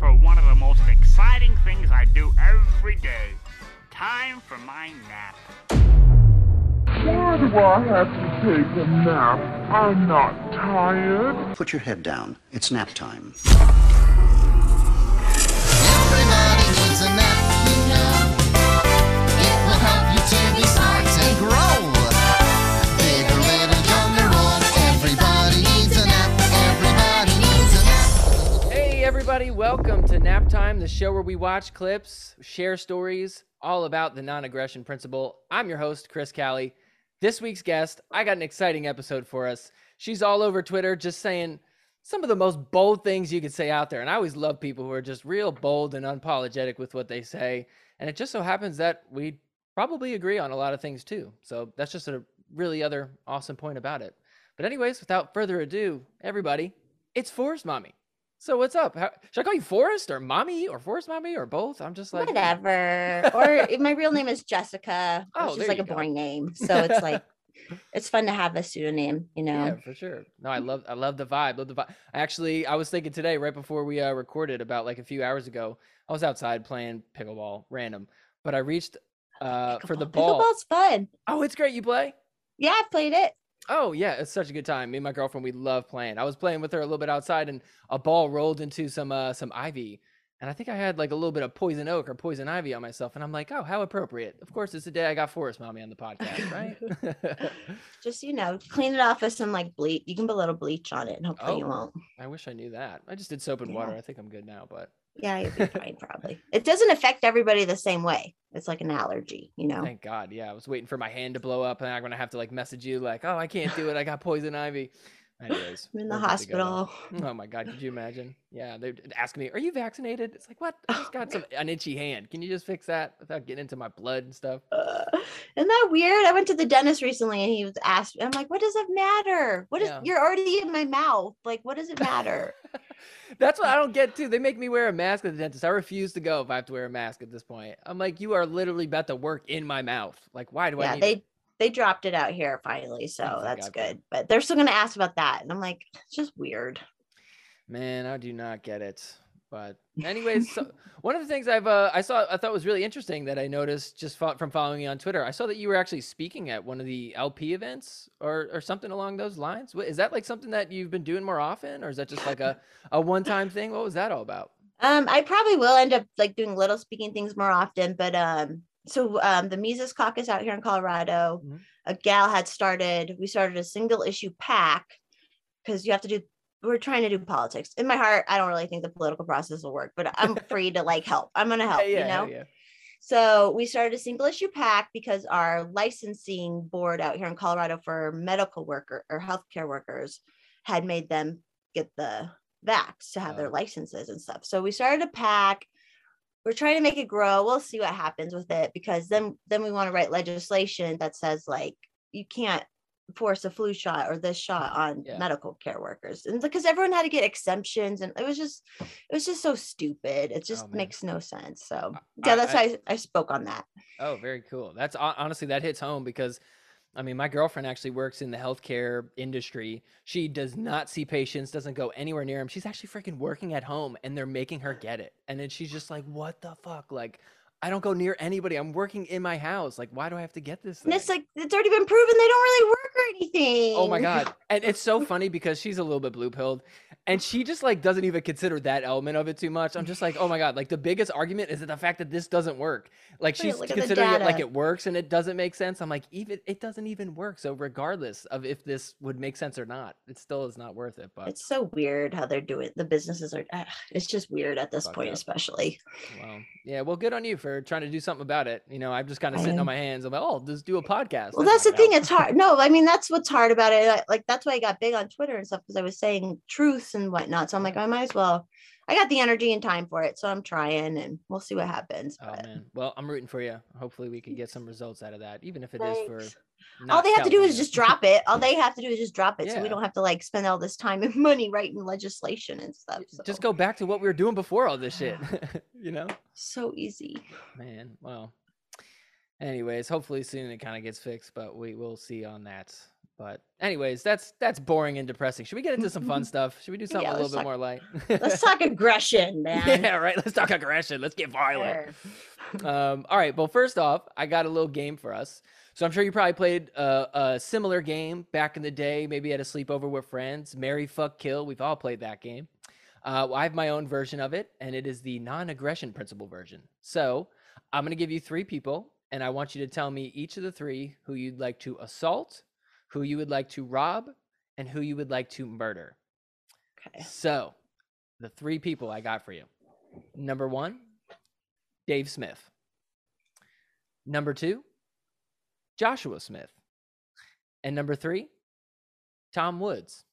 for one of the most exciting things I do every day. Time for my nap. Why do I have to take a nap? I'm not tired. Put your head down. It's nap time. Everybody needs a nap, everybody, welcome to Nap Time, the show where we watch clips, share stories, all about the non aggression principle. I'm your host, Chris Callie. This week's guest, I got an exciting episode for us. She's all over Twitter just saying some of the most bold things you could say out there. And I always love people who are just real bold and unapologetic with what they say. And it just so happens that we probably agree on a lot of things too. So that's just a really other awesome point about it. But, anyways, without further ado, everybody, it's Forest Mommy. So what's up? How, should I call you Forest or Mommy or Forest Mommy or both? I'm just like Whatever. or my real name is Jessica. Oh, It's there just like a go. boring name. So it's like it's fun to have a pseudonym, you know. Yeah, for sure. No, I love I love the vibe. Love the vibe. Actually, I was thinking today, right before we uh, recorded, about like a few hours ago, I was outside playing pickleball, random. But I reached uh for the ball. Pickleball's fun. Oh, it's great. You play? Yeah, I've played it. Oh yeah, it's such a good time. Me and my girlfriend, we love playing. I was playing with her a little bit outside, and a ball rolled into some uh, some ivy, and I think I had like a little bit of poison oak or poison ivy on myself, and I'm like, oh, how appropriate. Of course, it's the day I got Forest Mommy on the podcast, right? Just you know, clean it off with some like bleach. You can put a little bleach on it, and hopefully you Oh. won't. I wish I knew that. I just did soap and water. I think I'm good now, but Yeah, you'll be fine probably. It doesn't affect everybody the same way. It's like an allergy, you know. thank God. Yeah, I was waiting for my hand to blow up, and I'm gonna have to like message you like, oh, I can't do it. I got poison ivy. Anyways, I'm in the we're good to go now. hospital. Oh my god, could you imagine? Yeah, they ask me, "Are you vaccinated?" It's like, "What? I just got some an itchy hand. Can you just fix that without getting into my blood and stuff?" Uh, isn't that weird? I went to the dentist recently and he was asked, I'm like, what does it matter? What is Yeah. you're already in my mouth? Like, what does it matter? That's what I don't get too. They make me wear a mask at the dentist. I refuse to go if I have to wear a mask at this point. I'm like, you are literally about to work in my mouth. Like, why do I yeah, need they it? They dropped it out here finally, so thank that's God for it. good. But they're still gonna ask about that, and I'm like, it's just weird. Man, I do not get it. But anyways, so one of the things I've uh, I saw I thought was really interesting that I noticed just from following you on Twitter. I saw that you were actually speaking at one of the LP events or or something along those lines. Is that like something that you've been doing more often, or is that just like a a one time thing? What was that all about? Um, I probably will end up like doing little speaking things more often, but um, so um, the Mises Caucus out here in Colorado, Mhm. a gal had started. We started a single issue PAC because you have to do. We're trying to do politics. In my heart, I don't really think the political process will work, but I'm free to like help. I'm gonna help. Yeah, you know. yeah. So we started a single issue PAC because our licensing board out here in Colorado for medical worker or healthcare workers had made them get the vax to have their Oh. licenses and stuff. So we started a PAC. We're trying to make it grow. We'll see what happens with it because then then we want to write legislation that says like you can't force a flu shot or this shot on Yeah. medical care workers and because everyone had to get exemptions and it was just it was just so stupid it just Oh, makes no sense so yeah that's I- why I, I spoke on that Oh, very cool. That's honestly that hits home because I mean, my girlfriend actually works in the healthcare industry. She does not see patients, doesn't go anywhere near them. She's actually freaking working at home and they're making her get it. And then she's just like, "What the fuck? Like I don't go near anybody. I'm working in my house. Like why do I have to get this and it's like it's already been proven they don't really work or anything Oh my god. And it's so funny because she's a little bit blue pilled and she just like doesn't even consider that element of it too much. I'm just like, "Oh my god, like the biggest argument is that the fact that this doesn't work." Like she's considering it like it works and it doesn't make sense. I'm like, "Even it doesn't even work." So regardless of if this would make sense or not, it still is not worth it, but it's so weird how they're doing the businesses are ah, it's just weird at this point up. especially well, yeah, well, good on you for trying to do something about it. You know, I'm just kind of sitting I- on oh. my hands. I'm like, "Oh, just do a podcast." well that's the thing gonna it's hard no i mean that's what's hard about it like that's why i got big on twitter and stuff because i was saying truths and whatnot so i'm like i might as well i got the energy and time for it so i'm trying and we'll see what happens Oh man. Well, I'm rooting for you. Hopefully we can get some results out of that, even if it is for Thanks. All they have to do is just drop it all they have to do is just drop it so we don't have to like spend all this time and money writing legislation and stuff so. just go back to what we were doing before all this shit. you know? so easy Man, well. Anyways, hopefully soon it kind of gets fixed, but we will see on that. But anyways, that's that's boring and depressing. Should we get into some fun stuff? Should we do something Yeah, a little bit talk- more light? Let's talk aggression, man. yeah, right. Let's talk aggression. Let's get violent. Sure. um, all right. Well, first off, I got a little game for us. So I'm sure you probably played a, a similar game back in the day, maybe at a sleepover with friends. Marry, fuck, kill. We've all played that game. Uh, well, I have my own version of it, and it is the non-aggression principle version. So I'm going to give you three people, and I want you to tell me each of the three who you'd like to assault, who you would like to rob, and who you would like to murder. Okay. So, the three people I got for you. Number one, Dave Smith. Number two, Joshua Smith. And number three, Tom Woods.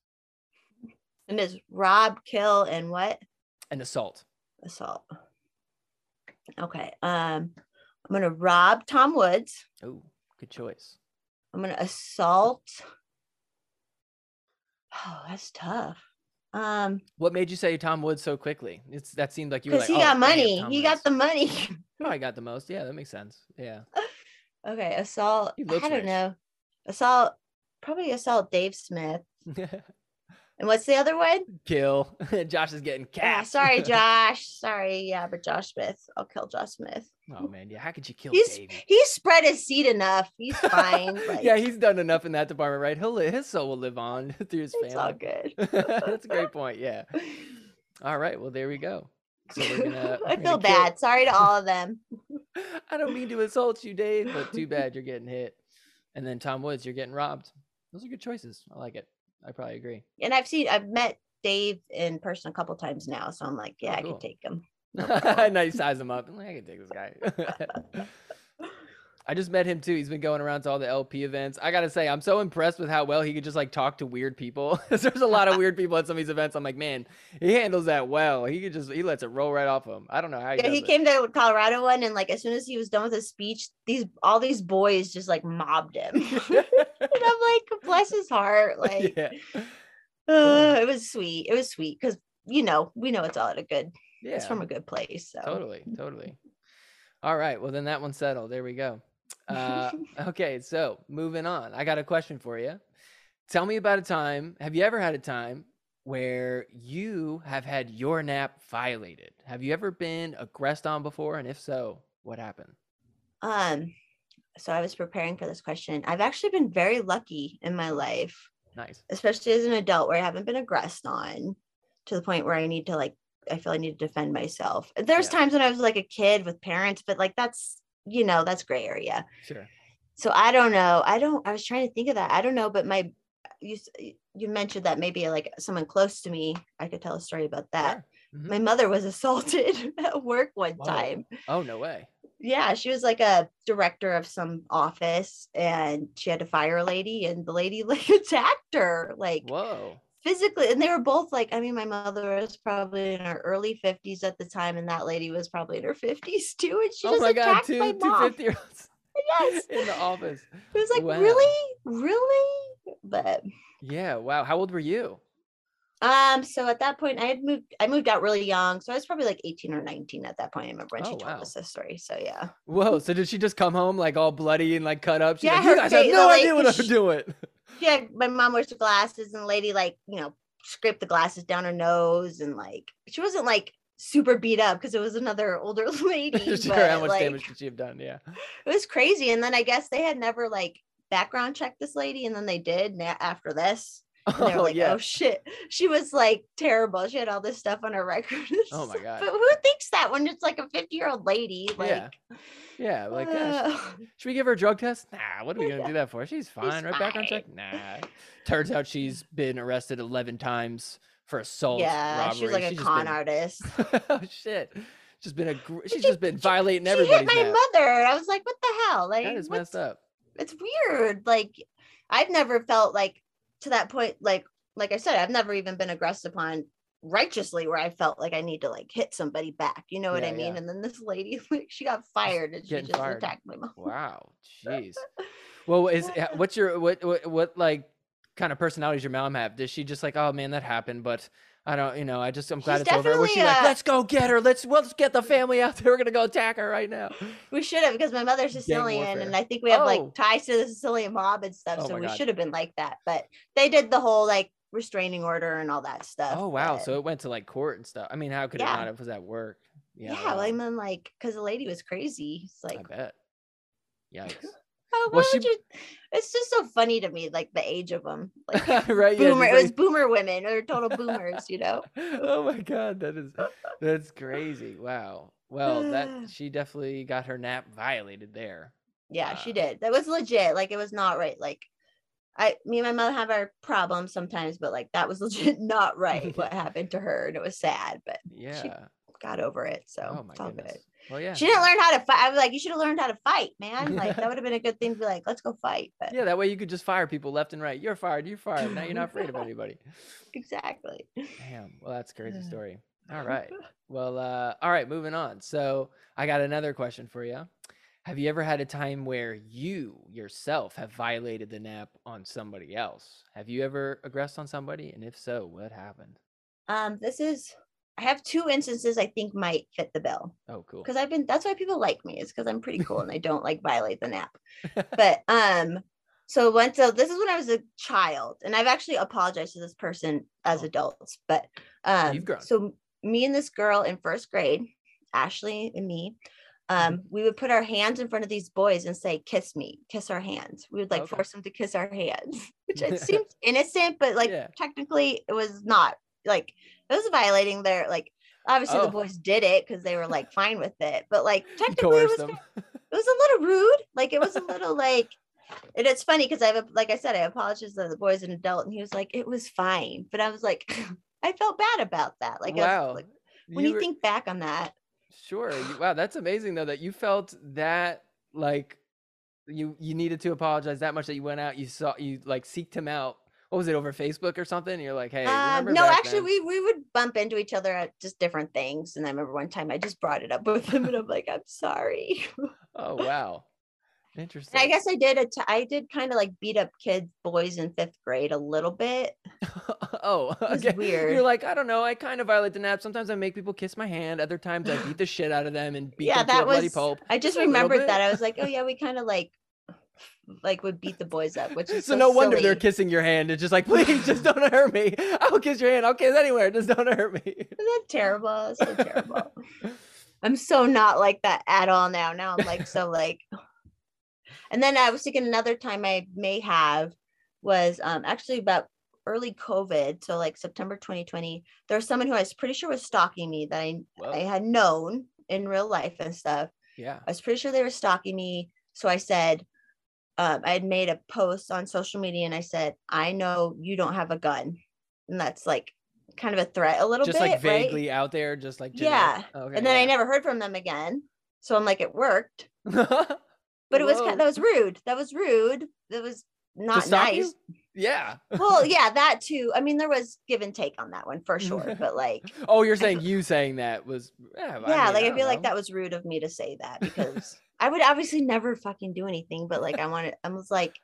And it's rob, kill, and what? An assault. Assault. Okay. Um, I'm gonna rob Tom Woods. Oh, good choice. I'm gonna assault. Oh, that's tough. Um, What made you say Tom Woods so quickly? It's that seemed like you because like, he "Oh, got damn, money. He got the money. no, I got the most. Yeah, that makes sense. Yeah. okay, assault. I don't know. Assault. Probably assault Dave Smith. And what's the other one? Kill. Josh is getting Yeah, sorry, Josh. Sorry, yeah, but Josh Smith. I'll kill Josh Smith. oh man, yeah. How could you kill He's Davey? he's spread his seed enough. He's fine. Like, yeah, he's done enough in that department, right? He'll his soul will live on through his family. it's all good. That's a great point. Yeah. All right. Well, there we go. So we're gonna. I feel gonna kill- bad. Sorry to all of them. I don't mean to insult you, Dave, but too bad you're getting hit. And then Tom Woods, you're getting robbed. Those are good choices. I like it. I probably agree. And I've seen I've met Dave in person a couple times now, so I'm like, yeah, oh, I cool. can take him. now you size him up. I'm like, I can take this guy. I just met him too. He's been going around to all the LP events. I gotta say, I'm so impressed with how well he could just like talk to weird people. There's a lot of weird people at some of these events. I'm like, man, he handles that well. He could just he lets it roll right off him. I don't know how he Yeah, he it. came to Colorado one, and like as soon as he was done with his speech, these all these boys just like mobbed him. I'm like, bless his heart. Like, yeah, uh, it was sweet. It was sweet because you know we know it's all at a good. yeah, It's from a good place. So totally, totally. All right, well then that one's settled. There we go. Uh, okay, so moving on. I got a question for you. Tell me about a time. Have you ever had a time where you have had your nap violated? Have you ever been aggressed on before? And if so, what happened? um, so I was preparing for this question. I've actually been very lucky in my life. Nice. especially as an adult where I haven't been aggressed on to the point where I need to like I feel I need to defend myself. There's Yeah. times when I was like a kid with parents, but like that's you know, that's gray area. Sure. So I don't know. I don't I was trying to think of that. I don't know, but my you you mentioned that maybe like someone close to me, I could tell a story about that. Sure. Mhm. My mother was assaulted at work one Whoa. time. Oh no way. Yeah, she was like a director of some office and she had to fire a lady and the lady like attacked her like Whoa. physically and they were both like i mean my mother was probably in her early 50s at the time and that lady was probably in her 50s too and she oh just my god, attacked two my two mom 50 year olds yes in the office. it was like Wow. really really but Yeah. Wow. How old were you? Um so at that point i had moved i moved out really young so i was probably like 18 or 19 at that point i remember when Oh, she told wow. us this story so yeah Whoa. So did she just come home like all bloody and like cut up? She's Yeah, like, you guys have no the idea what I'm doing. yeah my mom wears glasses and the lady like you know scraped the glasses down her nose and like she wasn't like super beat up because it was another older lady sure. but, How much like, damage could she have done? Yeah. it was crazy. And then I guess they had never like background checked this lady, and then they did after this. And Oh like, yeah. "Oh shit, she was like terrible. She had all this stuff on her record." Oh my God. But who thinks that when it's like a fifty-year-old lady? Like, yeah. Yeah. Like, uh, should we give her a drug test? Nah. What are we gonna Yeah. do that for? She's fine. right? Background check? Nah. Turns out she's been arrested eleven times for assault. yeah, robbery. she was like a She's con been- artist. oh shit. She's been a. Gr- she's she- just been violating she everybody's hit my nap. mother. I was like, "What the hell?" Like, That is messed up. it's weird. Like, I've never felt like to that point. Like, like I said, I've never even been aggressed upon righteously where I felt like I need to like hit somebody back. You know what Yeah, I mean? yeah. And then this lady, like, she got fired and she just fired. attacked my mom. Wow. Jeez. Well, is what's your what what what like kind of personality does your mom have? Does she just like, oh man, that happened, but I don't, you know, I just I'm glad She's it's over. Was she definitely, like, uh, let's go get her. Let's well, let's get the family out there. We're gonna go attack her right now. We should have because my mother's Sicilian, and I think we have Oh. like ties to the Sicilian mob and stuff. Oh so we should have been like that. But they did the whole like restraining order and all that stuff. Oh wow, but- so it went to like court and stuff. I mean, how could it not? It was at work. yeah, Yeah, well, I mean, like, because the lady was crazy. It's like, I bet. Yikes. Oh, Well, she- you? It's just so funny to me, like the age of them. Like right? Yeah, boomer, just it was boomer women. They're total boomers, you know. oh my god, that is that's crazy. Wow. Well, that she definitely got her nap violated there. Yeah, she Uh, did. That was legit. Like it was not right. Like I, me and my mother have our problems sometimes, but like that was legit not right. what happened to her, and it was sad, but Yeah. got over it. So oh my it's all goodness. good. Well, yeah. She didn't learn how to fight. I was like, you should have learned how to fight, man. Like that would have been a good thing to be like, let's go fight. But Yeah, that way you could just fire people left and right. You're fired. You're fired. Now you're not afraid of anybody. exactly. Damn. Well, that's a crazy story. All right. Well, uh, all right. Moving on. So I got another question for you. Have you ever had a time where you yourself have violated the nap on somebody else? Have you ever aggressed on somebody? And if so, what happened? Um, this is I have two instances I think might fit the bill. Oh, cool. because I've been that's why people like me is because I'm pretty cool and I don't like violate the nap. But um so once so this is when I was a child and I've actually apologized to this person as Oh. adults, but um so me and this girl in first grade, Ashley and me, Mm-hmm. um, we would put our hands in front of these boys and say, kiss me, kiss our hands. We would like Okay. force them to kiss our hands, which it seems innocent, but like Yeah. technically it was not like it was violating their like obviously Oh. the boys did it because they were like fine with it, but like technically it was them. it was a little rude. Like it was a little like and it's funny because I've like I said, I apologize to the boy's an adult, and he was like, it was fine. But I was like, I felt bad about that. Like, I was wow. like, when you, were- think back on that, Sure. Wow, that's amazing though that you felt that like you you needed to apologize that much that you went out, you saw you like seeked him out. What was it over Facebook or something? And you're like, hey, um, no, actually, then?" we we would bump into each other at just different things. And I remember one time I just brought it up with him, and I'm like, I'm sorry. Oh wow, interesting. And I guess I did. Att- I did kind of like beat up kids, boys in fifth grade a little bit. oh, okay. weird. You're like, I don't know. I kind of violate the nap. Sometimes I make people kiss my hand. Other times I beat the shit out of them and beat yeah, them to a that bloody pulp. I just a little remembered that. I was like, oh yeah, we kind of like like would beat the boys up, which is So, so, no wonder they're kissing your hand. It's just like, please, just don't hurt me. I'll kiss your hand. I'll kiss anywhere. Just don't hurt me. Isn't that terrible? It's so terrible. I'm so not like that at all now. Now I'm like so like. And then I was thinking another time I may have was um actually about early COVID, so like September 2020. There was someone who I was pretty sure was stalking me that I Whoa. I had known in real life and stuff. Yeah. I was pretty sure they were stalking me. So I said, um, I had made a post on social media and I said, I know you don't have a gun. And that's like kind of a threat a little Just bit. Just like right? vaguely out there, just like Yeah. Okay, and then I never heard from them again. So I'm like, it worked. But it was Whoa. kind that was rude. That was rude. That was not stalk you? nice. Yeah. well, yeah, that too. I mean, there was give and take on that one for sure. But like, Oh, you're saying you saying that was yeah. yeah, like I feel like that was rude of me to say that because I would obviously never fucking do anything, but like I wanted, I was like,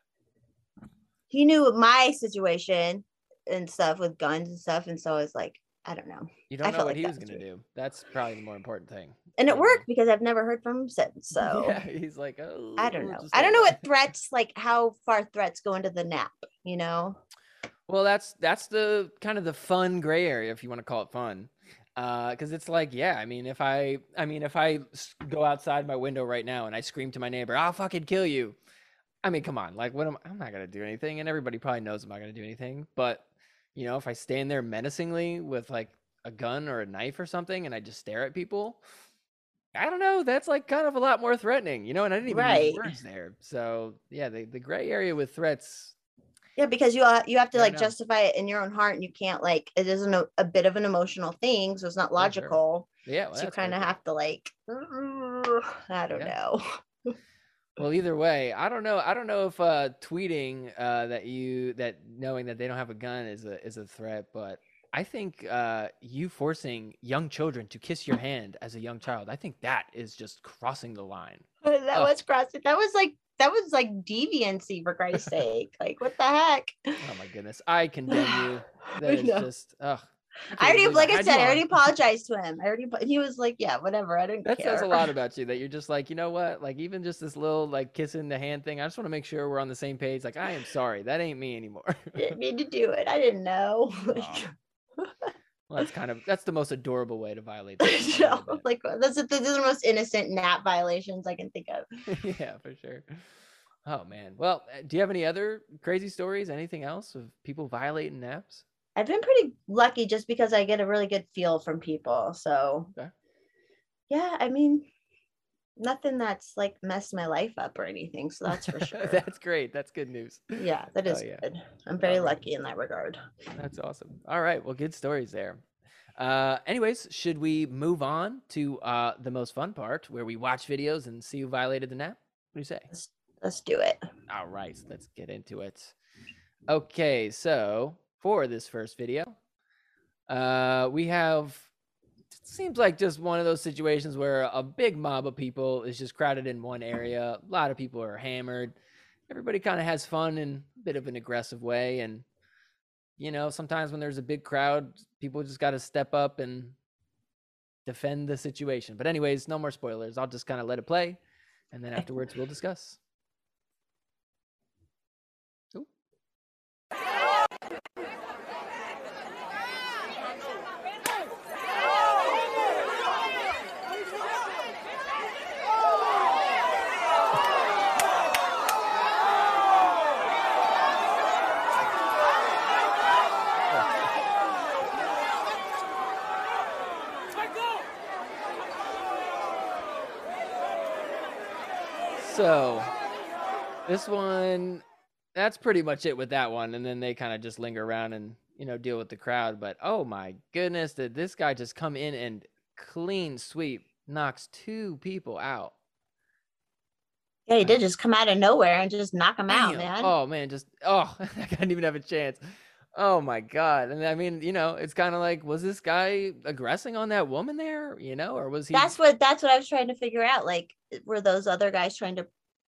he knew my situation and stuff with guns and stuff, and so I was like, I don't know, you don't know felt what like he was gonna do. That's probably the more important thing. and it worked because I've never heard from him since. So yeah, he's like, oh, I don't know. I don't know what threats like how far threats go into the nap. You know, Well, that's that's the kind of the fun gray area, if you want to call it fun, Uh, because it's like, yeah, I mean, if I, I mean, if I go outside my window right now and I scream to my neighbor, "I'll fucking kill you," I mean, come on, like, what am I'm not gonna do anything, and everybody probably knows I'm not gonna do anything, but you know, if I stand there menacingly with like a gun or a knife or something, and I just stare at people. I don't know. That's like kind of a lot more threatening, you know. And I didn't even Right. use words there. So yeah, the, the gray area with threats. Yeah, because you uh, you have to like justify it in your own heart, and you can't like it isn't a, a bit of an emotional thing, so it's not sure. logical. Yeah, well, so you kind of have to like, I don't Yeah. know. Well, either way, I don't know. I don't know if uh, tweeting uh, that you that knowing that they don't have a gun is a is a threat, but I think uh, you forcing young children to kiss your hand as a young child, I think that is just crossing the line. that Ugh. was crossing. That was like that was like deviancy for Christ's sake. Like what the heck? Oh my goodness, I condemn you. That is know. just ugh. I already, like that. I said, I already apologized to him. I already, he was like, "Yeah, whatever. I didn't That care." says a lot about you that you're just like, you know what? Like even just this little like kissing the hand thing. I just want to make sure we're on the same page. Like I am sorry, that ain't me anymore. didn't need to do it. I didn't know. Aw. well, that's kind of that's the most adorable way to violate. the rules, so, like that's the, these are the most innocent nap violations I can think of. yeah, for sure. Oh man. Well, uh, do you have any other crazy stories? Anything else of people violating naps? I've been pretty lucky just because I get a really good feel from people. So, Okay. yeah, I mean, nothing that's like messed my life up or anything. So that's for sure. that's great. That's good news. yeah, that is Oh, yeah. good. I'm very Alright. lucky in that regard. That's awesome. All right. Well, good stories there. Uh, anyways, should we move on to uh, the most fun part where we watch videos and see who violated the nap? What do you say? Let's do it. All right, so let's get into it. Okay, so for this first video, uh, we have seems like just one of those situations where a big mob of people is just crowded in one area. A lot of people are hammered. Everybody kind of has fun in a bit of an aggressive way, and you know, sometimes when there's a big crowd, people just got to step up and defend the situation. But anyways, no more spoilers. I'll just kind of let it play, and then afterwards we'll discuss. So, this one, that's pretty much it with that one. And then they kind of just linger around and, you know, deal with the crowd. But oh my goodness, did this guy just come in and clean sweep knocks two people out? Yeah, he did just come out of nowhere and just knock him out, man. Oh man, just oh, I didn't even have a chance. Oh my god! And I mean, you know, it's kind of like, was this guy aggressing on that woman there? You know, or was he? That's what that's what I was trying to figure out. Like, eh, were those other guys trying to,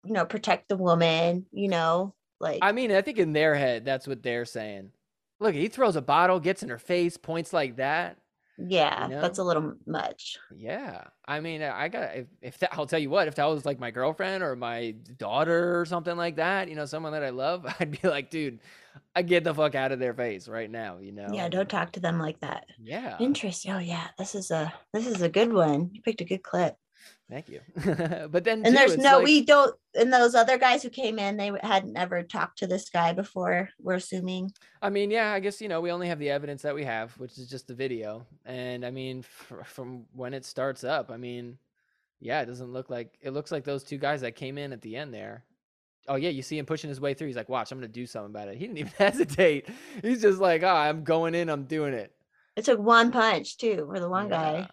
you know, protect the woman? You know, like I mean, I think in their head, that's what they're saying. Look, he throws a bottle, gets in her face, points like that. Yeah, know? that's a little much. Yeah, I mean, uh, I got if, if that, I'll tell you what, if that was like my girlfriend or my daughter or something like that, you know, someone that I love, I'd be like, dude, I get the fuck out of their face right now, you know? Yeah, don't talk to them like that. Yeah, Interesting. Oh yeah, this is a this is a good one. You picked a good clip. Thank you. but then, And too, there's no like- we don't and those other guys who came in, they hadn't ever talked to this guy before, we're assuming. I mean, yeah, I guess you know we only have the evidence that we have, which is just the video. And I mean, fr- from when it starts up, I mean, yeah, it doesn't look like it looks like those two guys that came in at the end there. Oh yeah, you see him pushing his way through. He's like, "Watch, I'm gonna do something about it." He didn't even hesitate. He's just like, "Ah, I'm going in. I'm doing it." It took one punch too for the one Yeah. guy.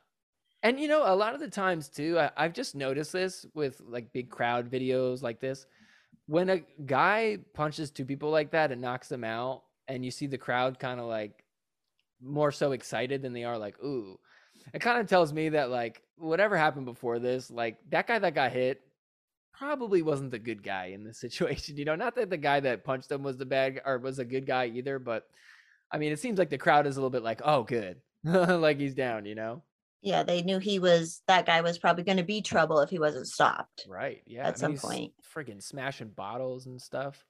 And you know, a lot of the times too, I, I've just noticed this with like big crowd videos like this. When a guy punches two people like that and knocks them out, and you see the crowd kind of like more so excited than they are like, ooh, it kind of tells me that like whatever happened before this, like that guy that got hit probably wasn't the good guy in this situation. You know, not that the guy that punched him was the bad or was a good guy either, but I mean, it seems like the crowd is a little bit like, oh, good, like he's down, you know. Yeah, they knew he was that guy was probably gonna be trouble if he wasn't stopped. Right. Yeah. at some point. friggin' smashing bottles and stuff.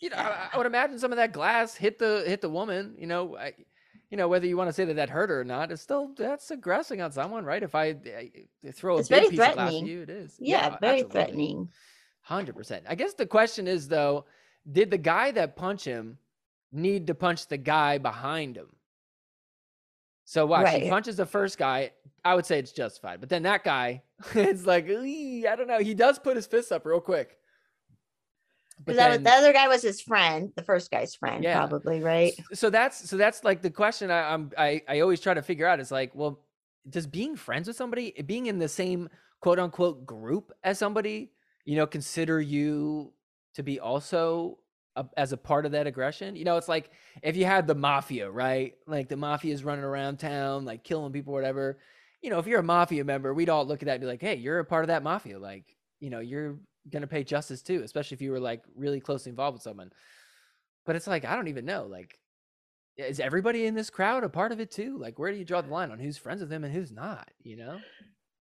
You know, I, I would imagine some of that glass hit the hit the woman. You know, I, you know whether you want to say that that hurt her or not, it's still that's aggressing on someone, right? If I, I throw a It's big very piece of glass at threatening. you, it is. Yeah, very threatening. Hundred percent. I guess the question is though, did the guy that punched him need to punch the guy behind him? So watch, he Right. punches the first guy. I would say it's justified, but then that guy, it's like I don't know. He does put his fists up real quick. But that then- the other guy was his friend, the first guy's friend, Yeah. probably, right? So that's so that's like the question I, I'm I I always try to figure out is like, well, does being friends with somebody, being in the same quote unquote group as somebody, you know, consider you to be also as a part of that aggression? You know, it's like if you had the mafia, right? Like the mafia is running around town, like killing people, whatever. You know, if you're a mafia member, we'd all look at that and be like, hey, you're a part of that mafia. Like, you know, you're gonna pay justice too, especially if you were like really closely involved with someone. But it's like I don't even know. Like, is everybody in this crowd a part of it too? Like, where do you draw the line on who's friends with them and who's not? You know?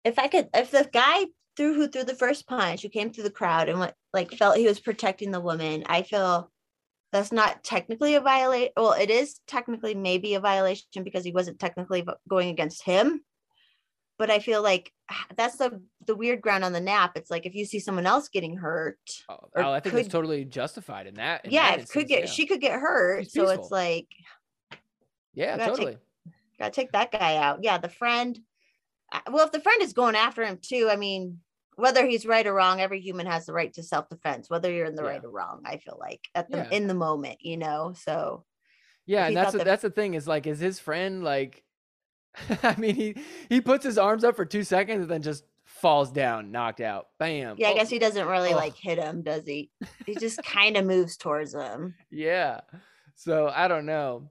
if I could, if the guy threw who threw the first punch, who came through the crowd and what like felt he was protecting the woman, I feel that's not technically a violation. Well, it is technically maybe a violation because he wasn't technically going against him. But I feel like that's the the weird ground on the nap. It's like if you see someone else getting hurt, Oh, oh, I think it's totally justified in that. in yeah, that it could get yeah. she could get hurt. He's So peaceful. it's like Yeah, gotta take- totally. gotta take that guy out. Yeah, the friend. uh, Well, if the friend is going after him too, I mean, whether he's right or wrong, every human has the right to self defense, whether you're in the right or wrong. I feel like at the Yeah. in the moment, you know. So Yeah, and that's that- that's the thing is like, is his friend like? I mean, he he puts his arms up for two seconds and then just falls down, knocked out. Bam. yeah, I Oh, guess he doesn't really oh. like hit him, does he? He just kind of moves towards him. Yeah. So I don't know.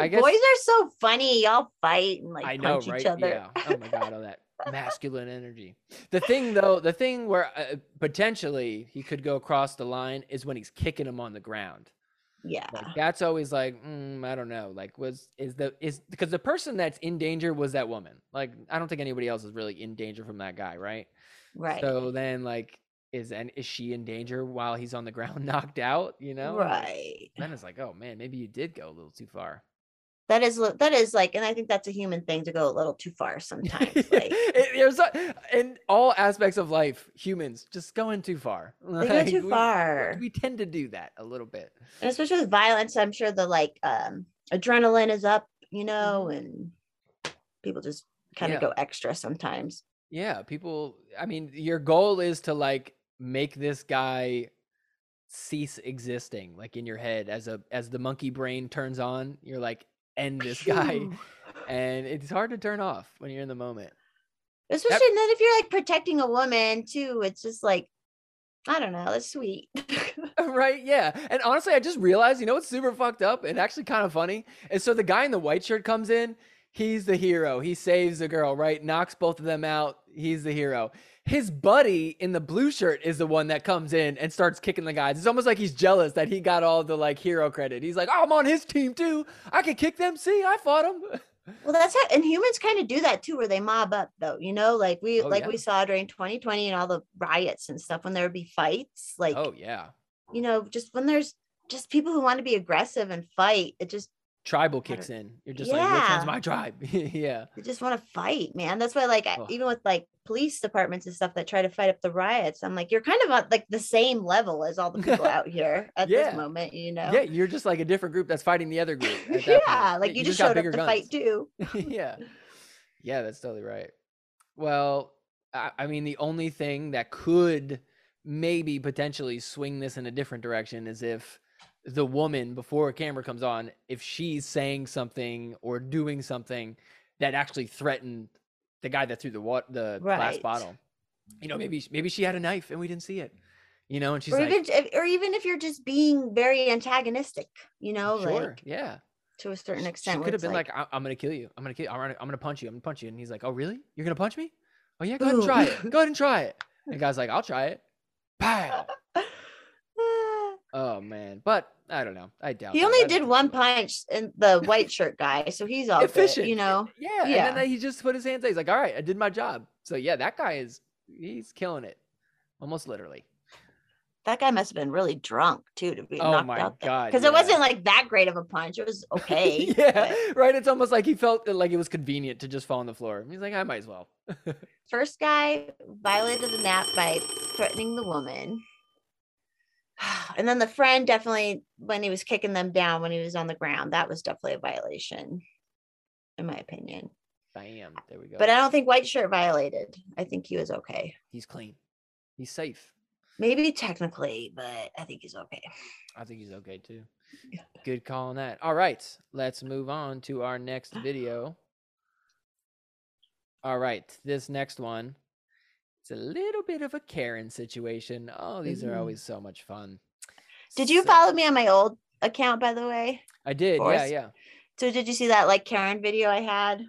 I guess Boys are so funny. Y'all fight and like I know, punch right? each other. Yeah. Oh my god, all that masculine energy. The thing though, the thing where uh, potentially he could go across the line is when he's kicking him on the ground. Yeah. Like that's always like, mm, I don't know. Like, was is the is because the person that's in danger was that woman. Like, I don't think anybody else is really in danger from that guy, right? Right. So then, like, is and is she in danger while he's on the ground, knocked out? You know, right. Then it's like, oh man, maybe you did go a little too far. That is that is like, and I think that's a human thing to go a little too far sometimes. Like there's a, in all aspects of life, humans just going too far. they go too we- far. We tend to do that a little bit. and especially with violence i'm sure the like um adrenaline is up you know and people just kind of Mm-hmm. Yeah. go extra sometimes Yeah, people. I mean, your goal is to like make this guy cease existing, like in your head, as a as the monkey brain turns on. You're like, end this guy, and it's hard to turn off when you're in the moment. especially and then if you're like protecting a woman too it's just like i don't know that's sweet uh, right? Yeah. And honestly, I just realized, you know what's super fucked up and actually kind of funny? And so the guy in the white shirt comes in, he's the hero. He saves the girl, right? Knocks both of them out. He's the hero. His buddy in the blue shirt is the one that comes in and starts kicking the guys. It's almost like he's jealous that he got all the like hero credit. He's like, I'm on his team too. I can kick them. See, I fought him. well that's how and humans kind of do that too where they mob up though you know like we Oh, like yeah. we saw during 2020 and all the riots and stuff when there would be fights like oh yeah. you know just when there's just people who want to be aggressive and fight it just Tribal kicks in. You're just like, which Yeah. one's my tribe? yeah. You just want to fight, man. That's why, like, Ugh. even with like police departments and stuff that try to fight up the riots, I'm like, you're kind of on like the same level as all the people out here at Yeah. this moment, you know? Yeah, you're just like a different group that's fighting the other group. yeah, point. like you, just, got showed up to fight guns. too. yeah. Yeah, that's totally right. Well, I, I mean, the only thing that could maybe potentially swing this in a different direction is if the woman, before a camera comes on, if she's saying something or doing something that actually threatened the guy that threw the wat- the glass bottle. You know, maybe maybe she had a knife and we didn't see it. You know, and she's Or like, even, if, or even if you're just being very antagonistic, you know, sure, like yeah. to a certain extent. where could have been like, I- "I'm gonna kill you. I'm gonna kill. I'm gonna, I'm gonna punch you. I'm gonna punch you." And he's like, "Oh, really? You're gonna punch me? Oh yeah, go ahead and try it. Go ahead and try it." And the guy's like, "I'll try it." Pow! Oh man, but I don't know. I doubt he only That'd did one punch in the white shirt guy, so he's all Efficient, good, you know. Yeah, Yeah. and then he just put his hands. He's like, "All right, I did my job." So yeah, that guy is he's killing it, almost literally. That guy must have been really drunk too to be Oh knocked my out God, Because yeah. it wasn't like that great of a punch. It was okay. yeah, but right. It's almost like he felt like it was convenient to just fall on the floor. He's like, "I might as well." First guy violated the nap by threatening the woman. And then the friend definitely, when he was kicking them down when he was on the ground, that was definitely a violation, in my opinion. Bam. There we go. But I don't think white shirt violated. I think he was okay. he's clean. He's safe. Maybe technically, but I think he's okay. I think he's okay too. Yeah. Good call on that. All right, let's move on to our next video. All right, this next one, it's a little bit of a Karen situation. Oh, these are Mhm. always so much fun. Did you So- follow me on my old account, by the way? I did. Yeah, yeah. So did you see that like Karen video I had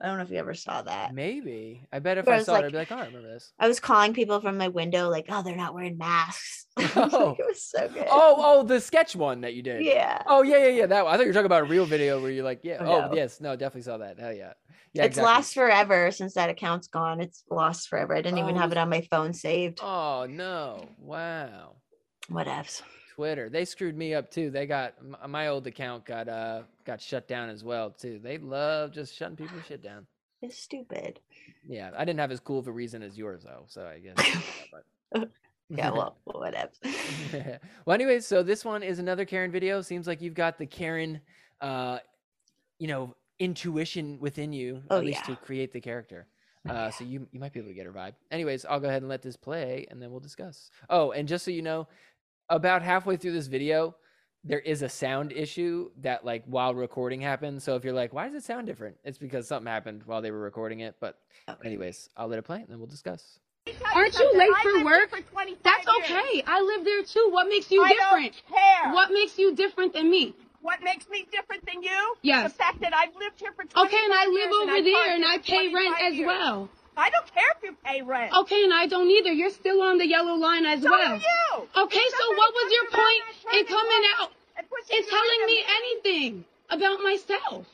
I don't know if you ever saw that. Maybe. I bet if Where I saw it, I'd be like, oh, I remember this. I was calling people from my window, like, oh, they're not wearing masks. Oh. it was so good. Oh, oh, the sketch one that you did. yeah. Oh yeah, yeah, yeah. That one. I thought you were talking about a real video where you're like, yeah. Oh, Oh, yes, no, definitely saw that. Hell yeah. Yeah. it's exactly. lost forever since that account's gone. It's lost forever. I didn't even Oh, have it on my phone saved. Oh no! Wow. Whatevs. Twitter. They screwed me up too. They got my old account got uh got shut down as well too. They love just shutting people shit down. It's stupid. Yeah, I didn't have as cool of a reason as yours though, so I guess. but- Yeah, well, whatever. well, anyways, so this one is another Karen video. Seems like you've got the Karen, uh, you know, intuition within you, Oh, at least yeah. to create the character. Uh, so you you might be able to get her vibe. Anyways, I'll go ahead and let this play, and then we'll discuss. Oh, and just so you know, about halfway through this video, there is a sound issue that like while recording happened. So if you're like, why does it sound different? It's because something happened while they were recording it. But Okay. anyways, I'll let it play, and then we'll discuss. Aren't you late for work? That's okay. I live there too. What makes you I don't different? care. What makes you different than me? What makes me different than you? Yes. The fact that I've lived here for 25 Okay, and I live over I've there and I pay rent 25 as years. well. I don't care if you pay rent. Okay, and I don't either. You're still on the yellow line as So well. are you. Okay, so what was your point in coming out and you telling me anything about myself?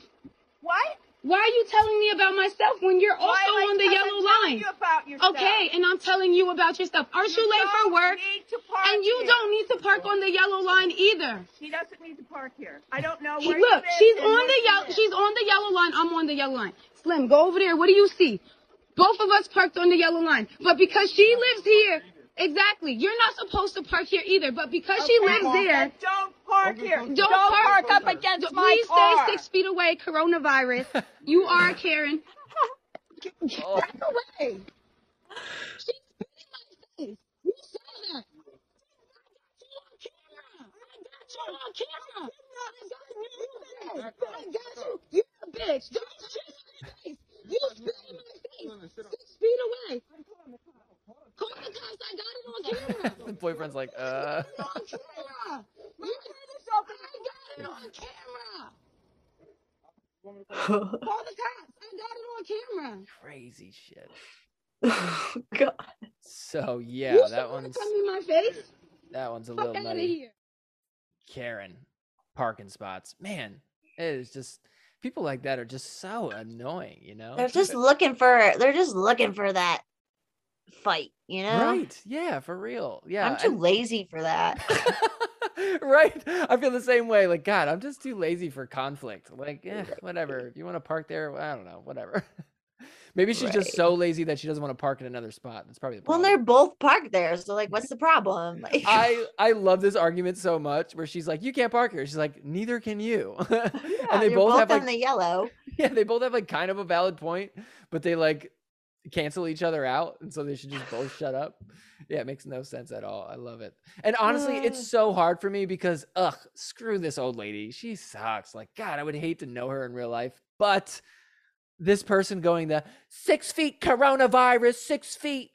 What? Why are you telling me about myself when you're also Why I on the yellow line? You about yourself? Okay, and I'm telling you about yourself. Aren't you, late for work? Need to park And you here. don't need to park on the yellow line either. She doesn't need to park here. I don't know She- where look, she's on the yellow. She's on the yellow line. I'm on the yellow line. Slim, go over there. What do you see? Both of us parked on the yellow line, but because she lives here, exactly. You're not supposed to park here either, but because she lives well, there, Don't park here. don't, Don't park, park up against d- my Please car. stay six feet away. Coronavirus. you are a Karen. Oh. Back away. She's spitting in my face. You saw that. I got you on camera. I got you on camera. I got you. I got you. You're a bitch. Don't spit in my face. You spit in my face. Six feet away. Call the cops. I got it on camera. the boyfriend's like, uh. on camera. You heard yourself. I got it on camera. Call the cops. I got it on camera. Crazy shit. God. So yeah, you that one's come in my face. that one's a Fuck little out nutty. here. Karen, parking spots. Man, it is just people like that are just so annoying. You know? They're just looking for they're just looking for that fight, you know? right. Yeah, for real. Yeah. I'm too and- lazy for that. right. I feel the same way. Like, God, I'm just too lazy for conflict. Like, eh, whatever. If you want to park there, I don't know. Whatever. Maybe she's just so lazy that she doesn't want to park in another spot. That's probably the problem. well, they're both parked there, so like, what's the problem? Like, I I love this argument so much where she's like, "You can't park here." She's like, "Neither can you." yeah, and they you're both, have on like, the yellow. yeah, they both have like kind of a valid point, but they like cancel each other out, and so they should just both shut up. Yeah, it makes no sense at all. I love it. And honestly, it's so hard for me because ugh, screw this old lady. She sucks. Like, God, I would hate to know her in real life, but this person going the six feet coronavirus, six feet.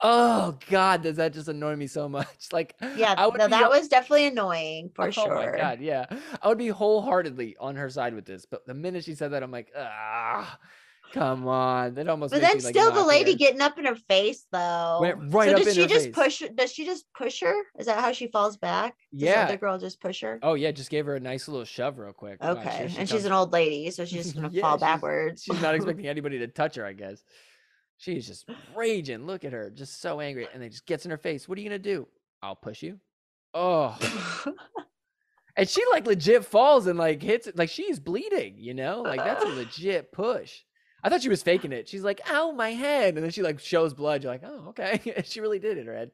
Oh God, does that just annoy me so much? Like, Yeah, I would no, be that was definitely annoying for oh sure. my god, yeah. I would be wholeheartedly on her side with this, but the minute she said that, I'm like, ah, come on. That almost. But then like, still, the lady getting up in her face though. Went right so up does she just face. push? Does she just push her? Is that how she falls back? Does the Yeah. other girl just push her. Oh yeah, just gave her a nice little shove real quick. Okay, she and she's an old lady, so she's just gonna Yeah, fall she's- backwards. She's not expecting anybody to touch her, I guess. She's just raging. Look at her, just so angry, and then just gets in her face. What are you gonna do? I'll push you. Oh, and she like legit falls and like hits it, like she's bleeding. You know, like that's a legit push. I thought she was faking it. She's like, "Ow, my head," and then she like shows blood. You're like, "Oh, okay." she really did hit her head.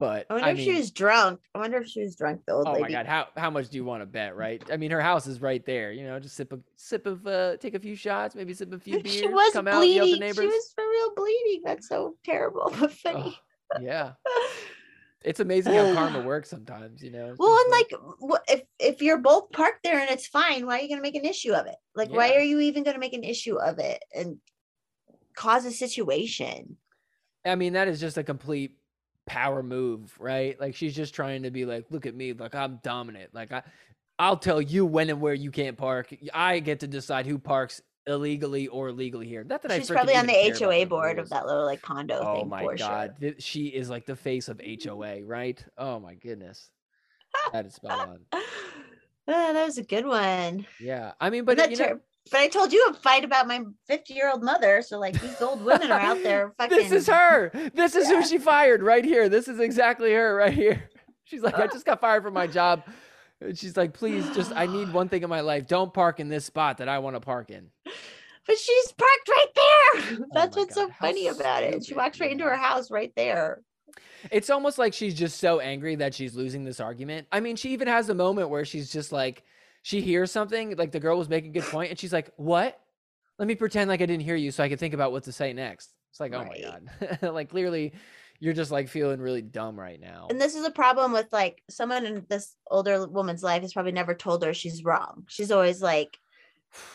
But I wonder I if mean, she was drunk. I wonder if she was drunk. The old Oh lady. my god, how how much do you want to bet, right? I mean, her house is right there. You know, just sip a sip of uh, take a few shots, maybe sip a few beers, she was come out, the bleeding. neighbors. She was for real bleeding. That's so terrible, but Oh, funny. yeah, it's amazing how karma works sometimes. You know. It's Well, and like, what if if you're both parked there and it's fine? Why are you gonna make an issue of it? Like, why are you even gonna make an issue of it and cause a situation? I mean, that is just a complete power move, right? Like she's just trying to be like, look at me, like I'm dominant. Like I, I'll tell you when and where you can't park. I get to decide who parks illegally or legally here. Not that I She's freaking probably on the HOA board of that little like condo Oh thing my god, sure. she is like the face of HOA, right? Oh my goodness, that is spot on. Ah, that was a good one. Yeah, I mean, But you know, but I told you a fight about my 50 year old mother. So like these old women are out there fucking. this is her. This is Yeah. who she fired right here. This is exactly her right here. She's like, I just got fired from my job. And she's like, please, just I need one thing in my life. Don't park in this spot that I want to park in. But she's parked right there. Oh That's my what's so how funny about it. She walks right into her house right there. It's almost like she's just so angry that she's losing this argument. I mean, she even has a moment where she's just like, she hears something, like the girl was making a good point, and she's like, What? Let me pretend like I didn't hear you so I can think about what to say next. It's like, oh my God. like, clearly, you're just like feeling really dumb right now. And this is a problem with like someone in this older woman's life has probably never told her she's wrong. She's always like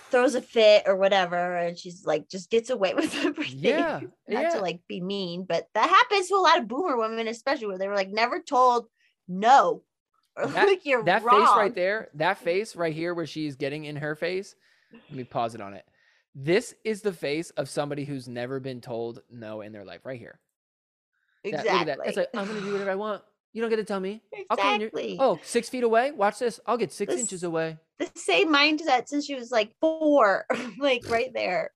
throws a fit or whatever, and she's like just gets away with everything. Yeah, Not yeah. to like be mean, but that happens to a lot of boomer women, especially where they were like never told no. Or That- like you're that wrong. face right there, that face right here where she's getting in her face. Let me pause it on it. This is the face of somebody who's never been told no in their life, right here. That- Exactly. look at that. It's like, I'm going to do whatever I want. You don't get to tell me. Your- exactly. Oh, six feet away? Watch this. I'll get six This- inches away. the same mindset since she was like four, like right there.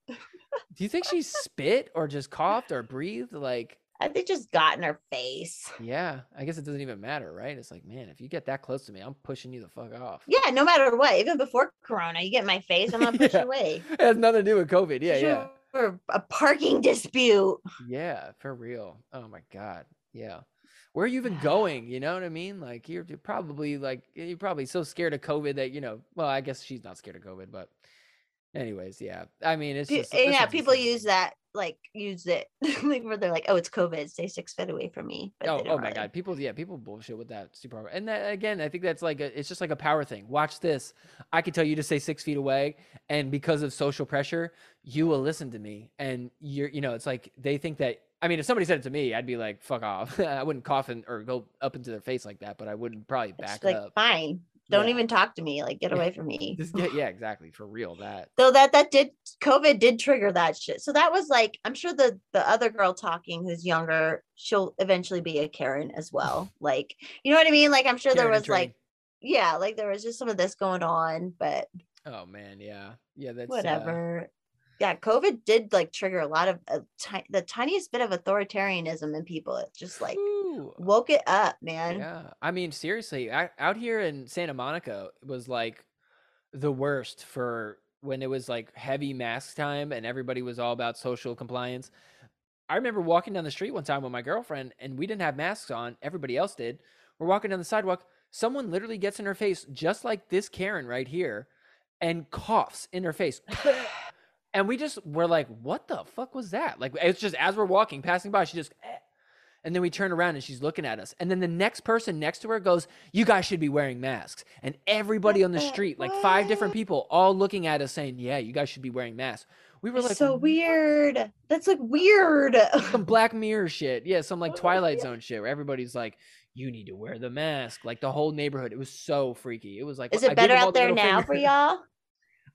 Do you think she spit or just coughed or breathed? Like, I think just got in her face. yeah, I guess it doesn't even matter, right? It's like, man, if you get that close to me, I'm pushing you the fuck off. Yeah, no matter what, even before Corona, you get my face, I'm gonna push Yeah. you away. It has nothing to do with COVID. Yeah, yeah. For a parking dispute. Yeah, for real. Oh my god. Yeah. Where are you even going? You know what I mean? Like you're, you're probably like you're probably so scared of COVID that you know. Well, I guess she's not scared of COVID, but anyways, yeah. I mean, it's just yeah, people use that like use it like where they're like, oh, it's COVID, stay six feet away from me. But Oh, oh my really. god, people, yeah, people bullshit with that super. And that, again, I think that's like a, it's just like a power thing. Watch this. I can tell you to stay six feet away, and because of social pressure, you will listen to me. And you're, you know, it's like they think that. I mean, if somebody said it to me, I'd be like, "Fuck off." I wouldn't cough in, or go up into their face like that, but I wouldn't probably back It's like up. fine. Don't Yeah. even talk to me. Like get Yeah. away from me. Just get, yeah, exactly. For real, that. So that that did COVID did trigger that shit. So that was like I'm sure the the other girl talking who's younger, she'll eventually be a Karen as well. Like you know what I mean? Like I'm sure there Karen in was like yeah, like there was just some of this going on, but Oh man, yeah, yeah. That's uh, whatever. Yeah, COVID did like trigger a lot of uh, ti- the tiniest bit of authoritarianism in people. It just like Ooh, woke it up, man. Yeah, I mean, seriously, I, out here in Santa Monica it was like the worst for when it was like heavy mask time and everybody was all about social compliance. I remember walking down the street one time with my girlfriend and we didn't have masks on. Everybody else did. We're walking down the sidewalk. Someone literally gets in her face, just like this Karen right here, and coughs in her face. and we just were like, what the fuck was that? Like, it's just as we're walking, passing by, she just. "Eh." And then we turn around and she's looking at us. And then the next person next to her goes, You guys should be wearing masks. And everybody on the street, like five different people, all looking at us saying, Yeah, you guys should be wearing masks. We were like, so "What?" weird. That's like weird. Some Black Mirror shit. Yeah, some like Twilight. Zone shit where everybody's like, You need to wear the mask. Like the whole neighborhood. It was so freaky. It was like, Is it gave better out the there now for y'all?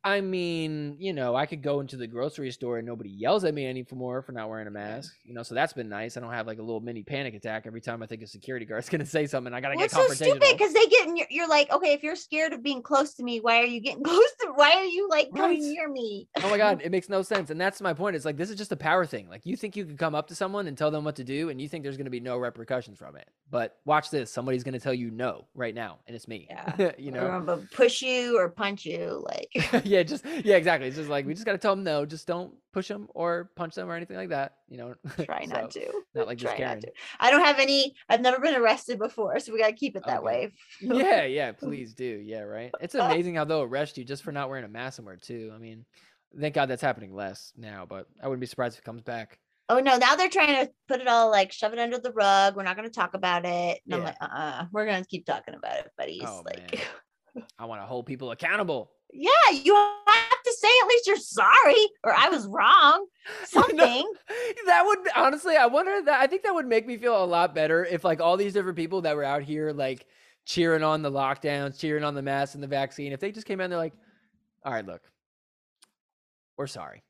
I mean, you know, I could go into the grocery store and nobody yells at me anymore for not wearing a mask. You know, so that's been nice. I don't have like a little mini panic attack every time I think a security guard's gonna say something. I gotta Well, get it's so stupid because they get in your, you're like, okay, if you're scared of being close to me, why are you getting close to why are you like coming Right. near me? oh my god, it makes no sense. And that's my point. It's like this is just a power thing. Like you think you can come up to someone and tell them what to do, and you think there's gonna be no repercussions from it. But watch this. Somebody's gonna tell you no right now, and it's me. Yeah. you know. I'm gonna push you or punch you. Like yeah, just yeah, exactly. It's just like we just gotta tell them no. Just don't push them or punch them or anything like that. You know. try not to. Not like Try Karen. not to. I don't have any. I've never been arrested before, so we gotta keep it that Okay. way. yeah, yeah, please do. Yeah, right. It's amazing how they'll arrest you just for not wearing a mask somewhere too. I mean, thank God that's happening less now, but I wouldn't be surprised if it comes back. Oh no! Now they're trying to put it all like shove it under the rug. We're not gonna talk about it. And I'm Yeah. like, uh, uh we're gonna keep talking about it, buddies. Oh, like. I want to hold people accountable. Yeah, you have to say at least you're sorry or I was wrong. I know. Something. That would honestly, I wonder that I think that would make me feel a lot better if like all these different people that were out here like cheering on the lockdowns, cheering on the masks and the vaccine, if they just came out and they're like, all right, look, we're sorry.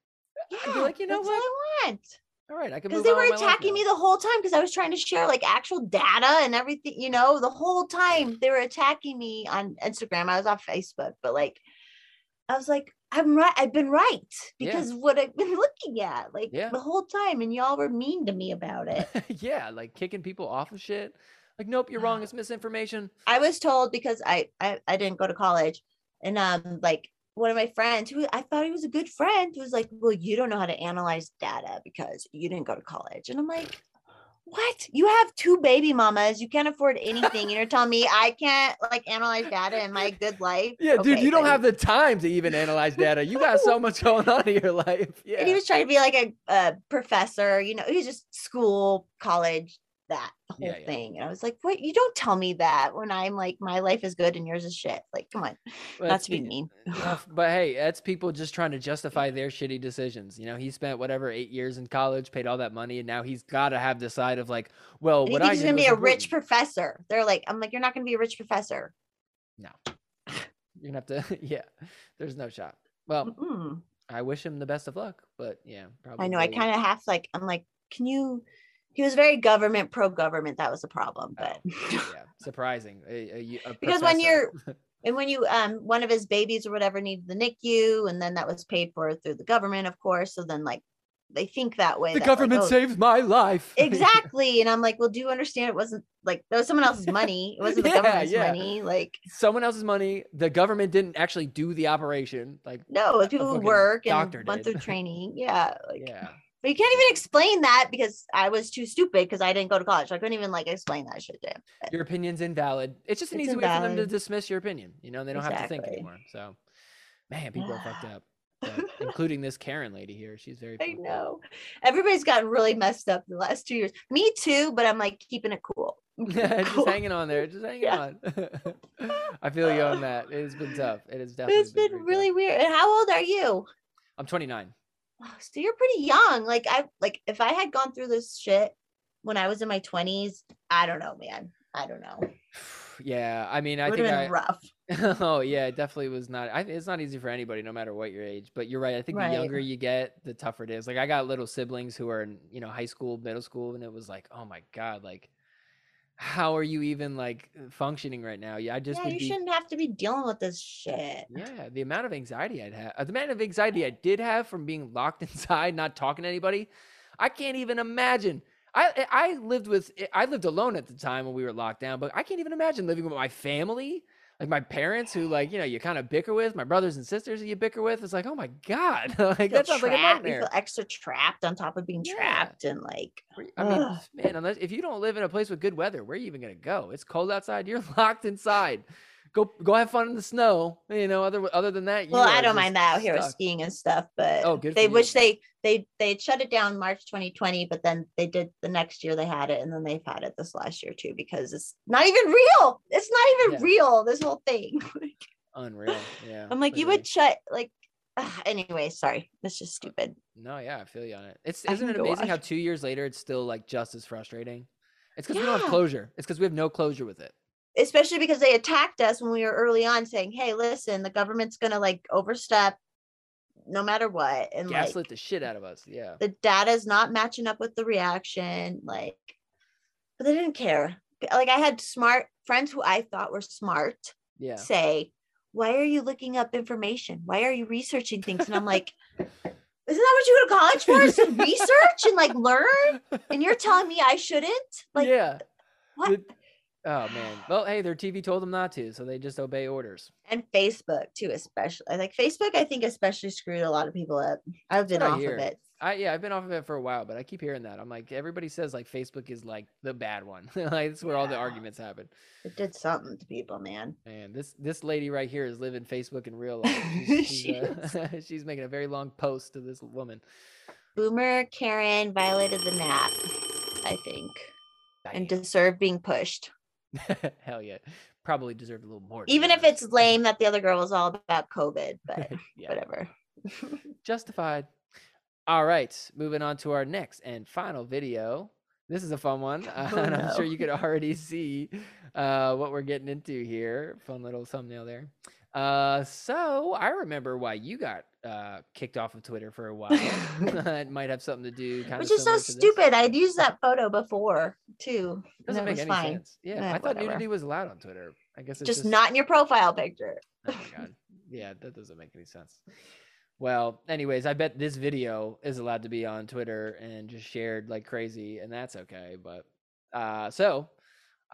Yeah, I'd be like, you know that's what? I want. All right, I can Because they were with my life attacking me the whole time because I was trying to share like actual data and everything, you know, the whole time they were attacking me on Instagram. I was off Facebook, but like I was like, I'm right, I've been right Yeah. because what I've been looking at like Yeah. the whole time, and y'all were mean to me about it. yeah, like kicking people off of shit. Like, nope, you're wrong. It's misinformation. I was told because I, I I didn't go to college, and um like one of my friends who I thought he was a good friend was like, well, you don't know how to analyze data because you didn't go to college, and I'm like. What? You have two baby mamas. You can't afford anything. You're telling me I can't like analyze data in my good life. Yeah, dude, you don't have the time to even analyze data. You got so much going on in your life. Yeah. And he was trying to be like a, a professor, you know, he was just school, college, that whole Yeah, yeah. thing. And I was like, what? You don't tell me that when I'm like, my life is good and yours is shit. Like, come on. Not to be mean. Uh, but hey, that's people just trying to justify their shitty decisions. You know, he spent whatever eight years in college, paid all that money, and now he's got to have the side of like, well, what I he's gonna be a rich professor. They're like, I'm like, you're not gonna be a rich professor. No, you're gonna have to, yeah. There's no shot. Well, Mm-mm. I wish him the best of luck, but yeah, probably. I know. I kind of have like, I'm like, can you? He was very government pro government. That was the problem. But yeah, surprising. A, a a Because when you're and when you um one of his babies or whatever needed the NICU, and then that was paid for through the government, of course. So then like they think that way. the that, like, government oh, saved my life. exactly and i'm like well do you understand it wasn't like that was someone else's money it wasn't the Yeah, government's yeah. money like Someone else's money. The government didn't actually do the operation. Like, no people who work and went did. through training yeah like yeah. But you can't even explain that because i was too stupid because i didn't go to college so i couldn't even like explain that shit to him But your opinion's invalid. It's just an It's easy way for them to dismiss your opinion. You know, they don't have to think anymore. So, man, people are fucked up, but including this Karen lady here. She's very. i know everybody's gotten really messed up the last two years me too but i'm like keeping it cool keeping it just cool. hanging on there. Just hanging Yeah. on. I feel you on that. It has been tough. It has definitely it's been tough. really weird and how old are you I'm 29. Oh, so you're pretty young. Like I like if I had gone through this shit when I was in my 20s, I don't know, man. I don't know. Yeah, I mean, I think have I. rough. oh yeah, it definitely was not. I, it's not easy for anybody, no matter what your age. But you're right. I think Right. the younger you get, the tougher it is. Like I got little siblings who are in, you know, high school, middle school, and it was like, oh my god, like, how are you even like functioning right now? Yeah, I just yeah, you be. shouldn't have to be dealing with this shit. Yeah, the amount of anxiety I'd have, uh, the amount of anxiety I did have from being locked inside, not talking to anybody, I can't even imagine. I I lived with I lived alone at the time when we were locked down, but I can't even imagine living with my family, like my parents, who like you know you kind of bicker with, my brothers and sisters who you bicker with. It's like oh my god, like that sounds like a trapped- You nightmare. feel extra trapped on top of being Yeah. trapped and like I mean, Ugh. man, unless if you don't live in a place with good weather, where are you even gonna go? It's cold outside. You're locked inside. Go go have fun in the snow. You know, other other than that, you well, I don't mind that out here with skiing and stuff, but Oh, good they wish they they they shut it down March 2020, but then they did the next year they had it, and then they've had it this last year too because it's not even real. It's not even Yeah. real. This whole thing. Unreal. Yeah. I'm like, you would shut like. ugh, anyway, sorry. That's just uh, stupid. No, yeah, I feel you on it. It's isn't it amazing how two years later it's still like just as frustrating? It's because we don't have closure. It's because we have no closure with it. Especially because they attacked us when we were early on, saying, "Hey, listen, the government's gonna like overstep, no matter what," and Gaslit like the shit out of us. Yeah. the data is not matching up with the reaction. Like, but they didn't care. Like I had smart friends who I thought were smart Yeah. say, "Why are you looking up information? Why are you researching things?" And I'm like. Isn't that what you go to college for? Is to research and like learn? And you're telling me I shouldn't? Like, yeah. what? Oh man. Well, hey, their TV told them not to, so they just obey orders. and Facebook too, especially. Like Facebook, I think especially screwed a lot of people up. I've been off hear. of it. I yeah, I've been off of it for a while, but I keep hearing that. I'm like, everybody says like Facebook is like the bad one. like that's where all the arguments happen. It did something to people, man. Man, this this lady right here is living Facebook in real life. She's, she's, She uh, she's making a very long post to this woman. Boomer Karen violated the NAP, I think, and Damn. deserved being pushed. Hell yeah. Probably deserved a little more. Even if it's lame that the other girl was all about COVID, but yeah, whatever. justified. All right, moving on to our next and final video. This is a fun one, uh, Oh, and I'm sure you could already see uh, what we're getting into here. Fun little thumbnail there. Uh, so I remember why you got uh, kicked off of Twitter for a while. it might have something to do, kind Which of is so stupid. I'd used that photo before too. Doesn't make any fine. sense. Yeah, Eh, I thought whatever. nudity was allowed on Twitter. I guess it's Just, just, not in your profile picture. Oh my god. Yeah, that doesn't make any sense. Well, anyways, I bet this video is allowed to be on Twitter and just shared like crazy, and that's okay. But uh, so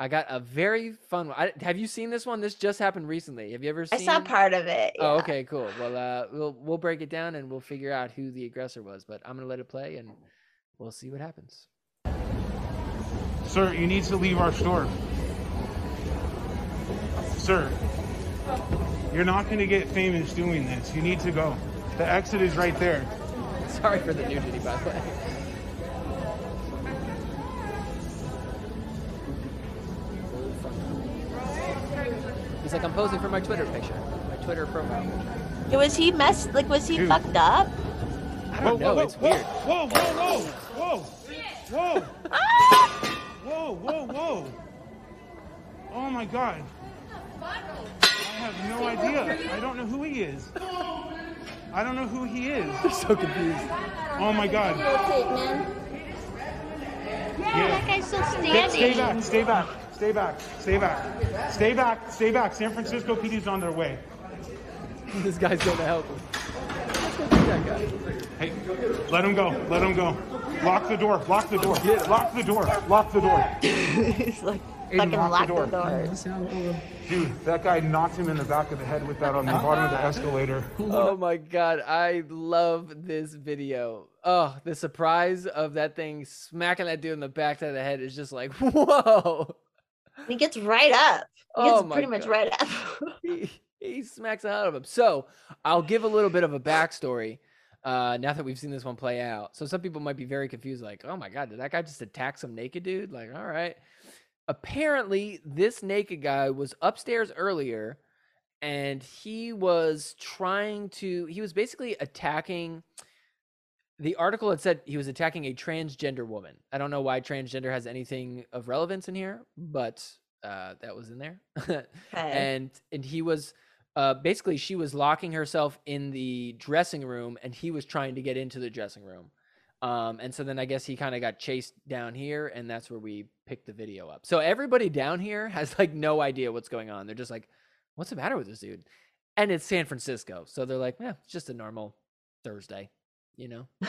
I got a very fun one. I, have you seen this one? This just happened recently. Have you ever seen? I seen? saw part of it. Oh, okay, cool. Well, uh, we'll we'll break it down and we'll figure out who the aggressor was. But I'm gonna let it play and we'll see what happens. Sir, you need to leave our store. Sir, you're not going to get famous doing this. You need to go. The exit is right there. Sorry for the nudity, by the way. He's like, I'm posing for my Twitter picture, my Twitter profile picture. Yeah, Was he messed? Like, was he Dude. fucked up? I don't know. it's weird. Whoa, whoa, whoa, whoa, whoa, whoa, whoa, whoa. Oh my God. I have no idea. I don't know who he is. I don't know who he is. I'm so confused. Oh my God. Yeah, that guy's still Stay, stay back, stay back, stay back, stay back, stay back, stay back. San Francisco PD's on their way. this guy's going to help him. Let's go get that guy. Hey, let him go, let him go. Lock the door, lock the door, lock the door, lock the door. He's like, fucking lock lock the the door. Dude, that guy knocked him in the back of the head with that on the bottom of the escalator. Oh my god, I love this video. Oh, the surprise of that thing smacking that dude in the back of the head is just like, whoa. He gets right up. He Oh gets my pretty much right up. he, he smacks out of him. So I'll give a little bit of a backstory uh, now that we've seen this one play out. So some people might be very confused, like, oh my god, did that guy just attack some naked dude? Like, all right. Apparently, this naked guy was upstairs earlier and he was trying to he was basically attacking the article had said he was attacking a transgender woman. I don't know why transgender has anything of relevance in here, but uh, that was in there. Okay. and and he was uh, basically she was locking herself in the dressing room, and he was trying to get into the dressing room. Um, and so then I guess he kind of got chased down here, and that's where we picked the video up. So everybody down here has like no idea what's going on. They're just like, "What's the matter with this dude?" And it's San Francisco, so they're like, "Yeah, it's just a normal Thursday," you know?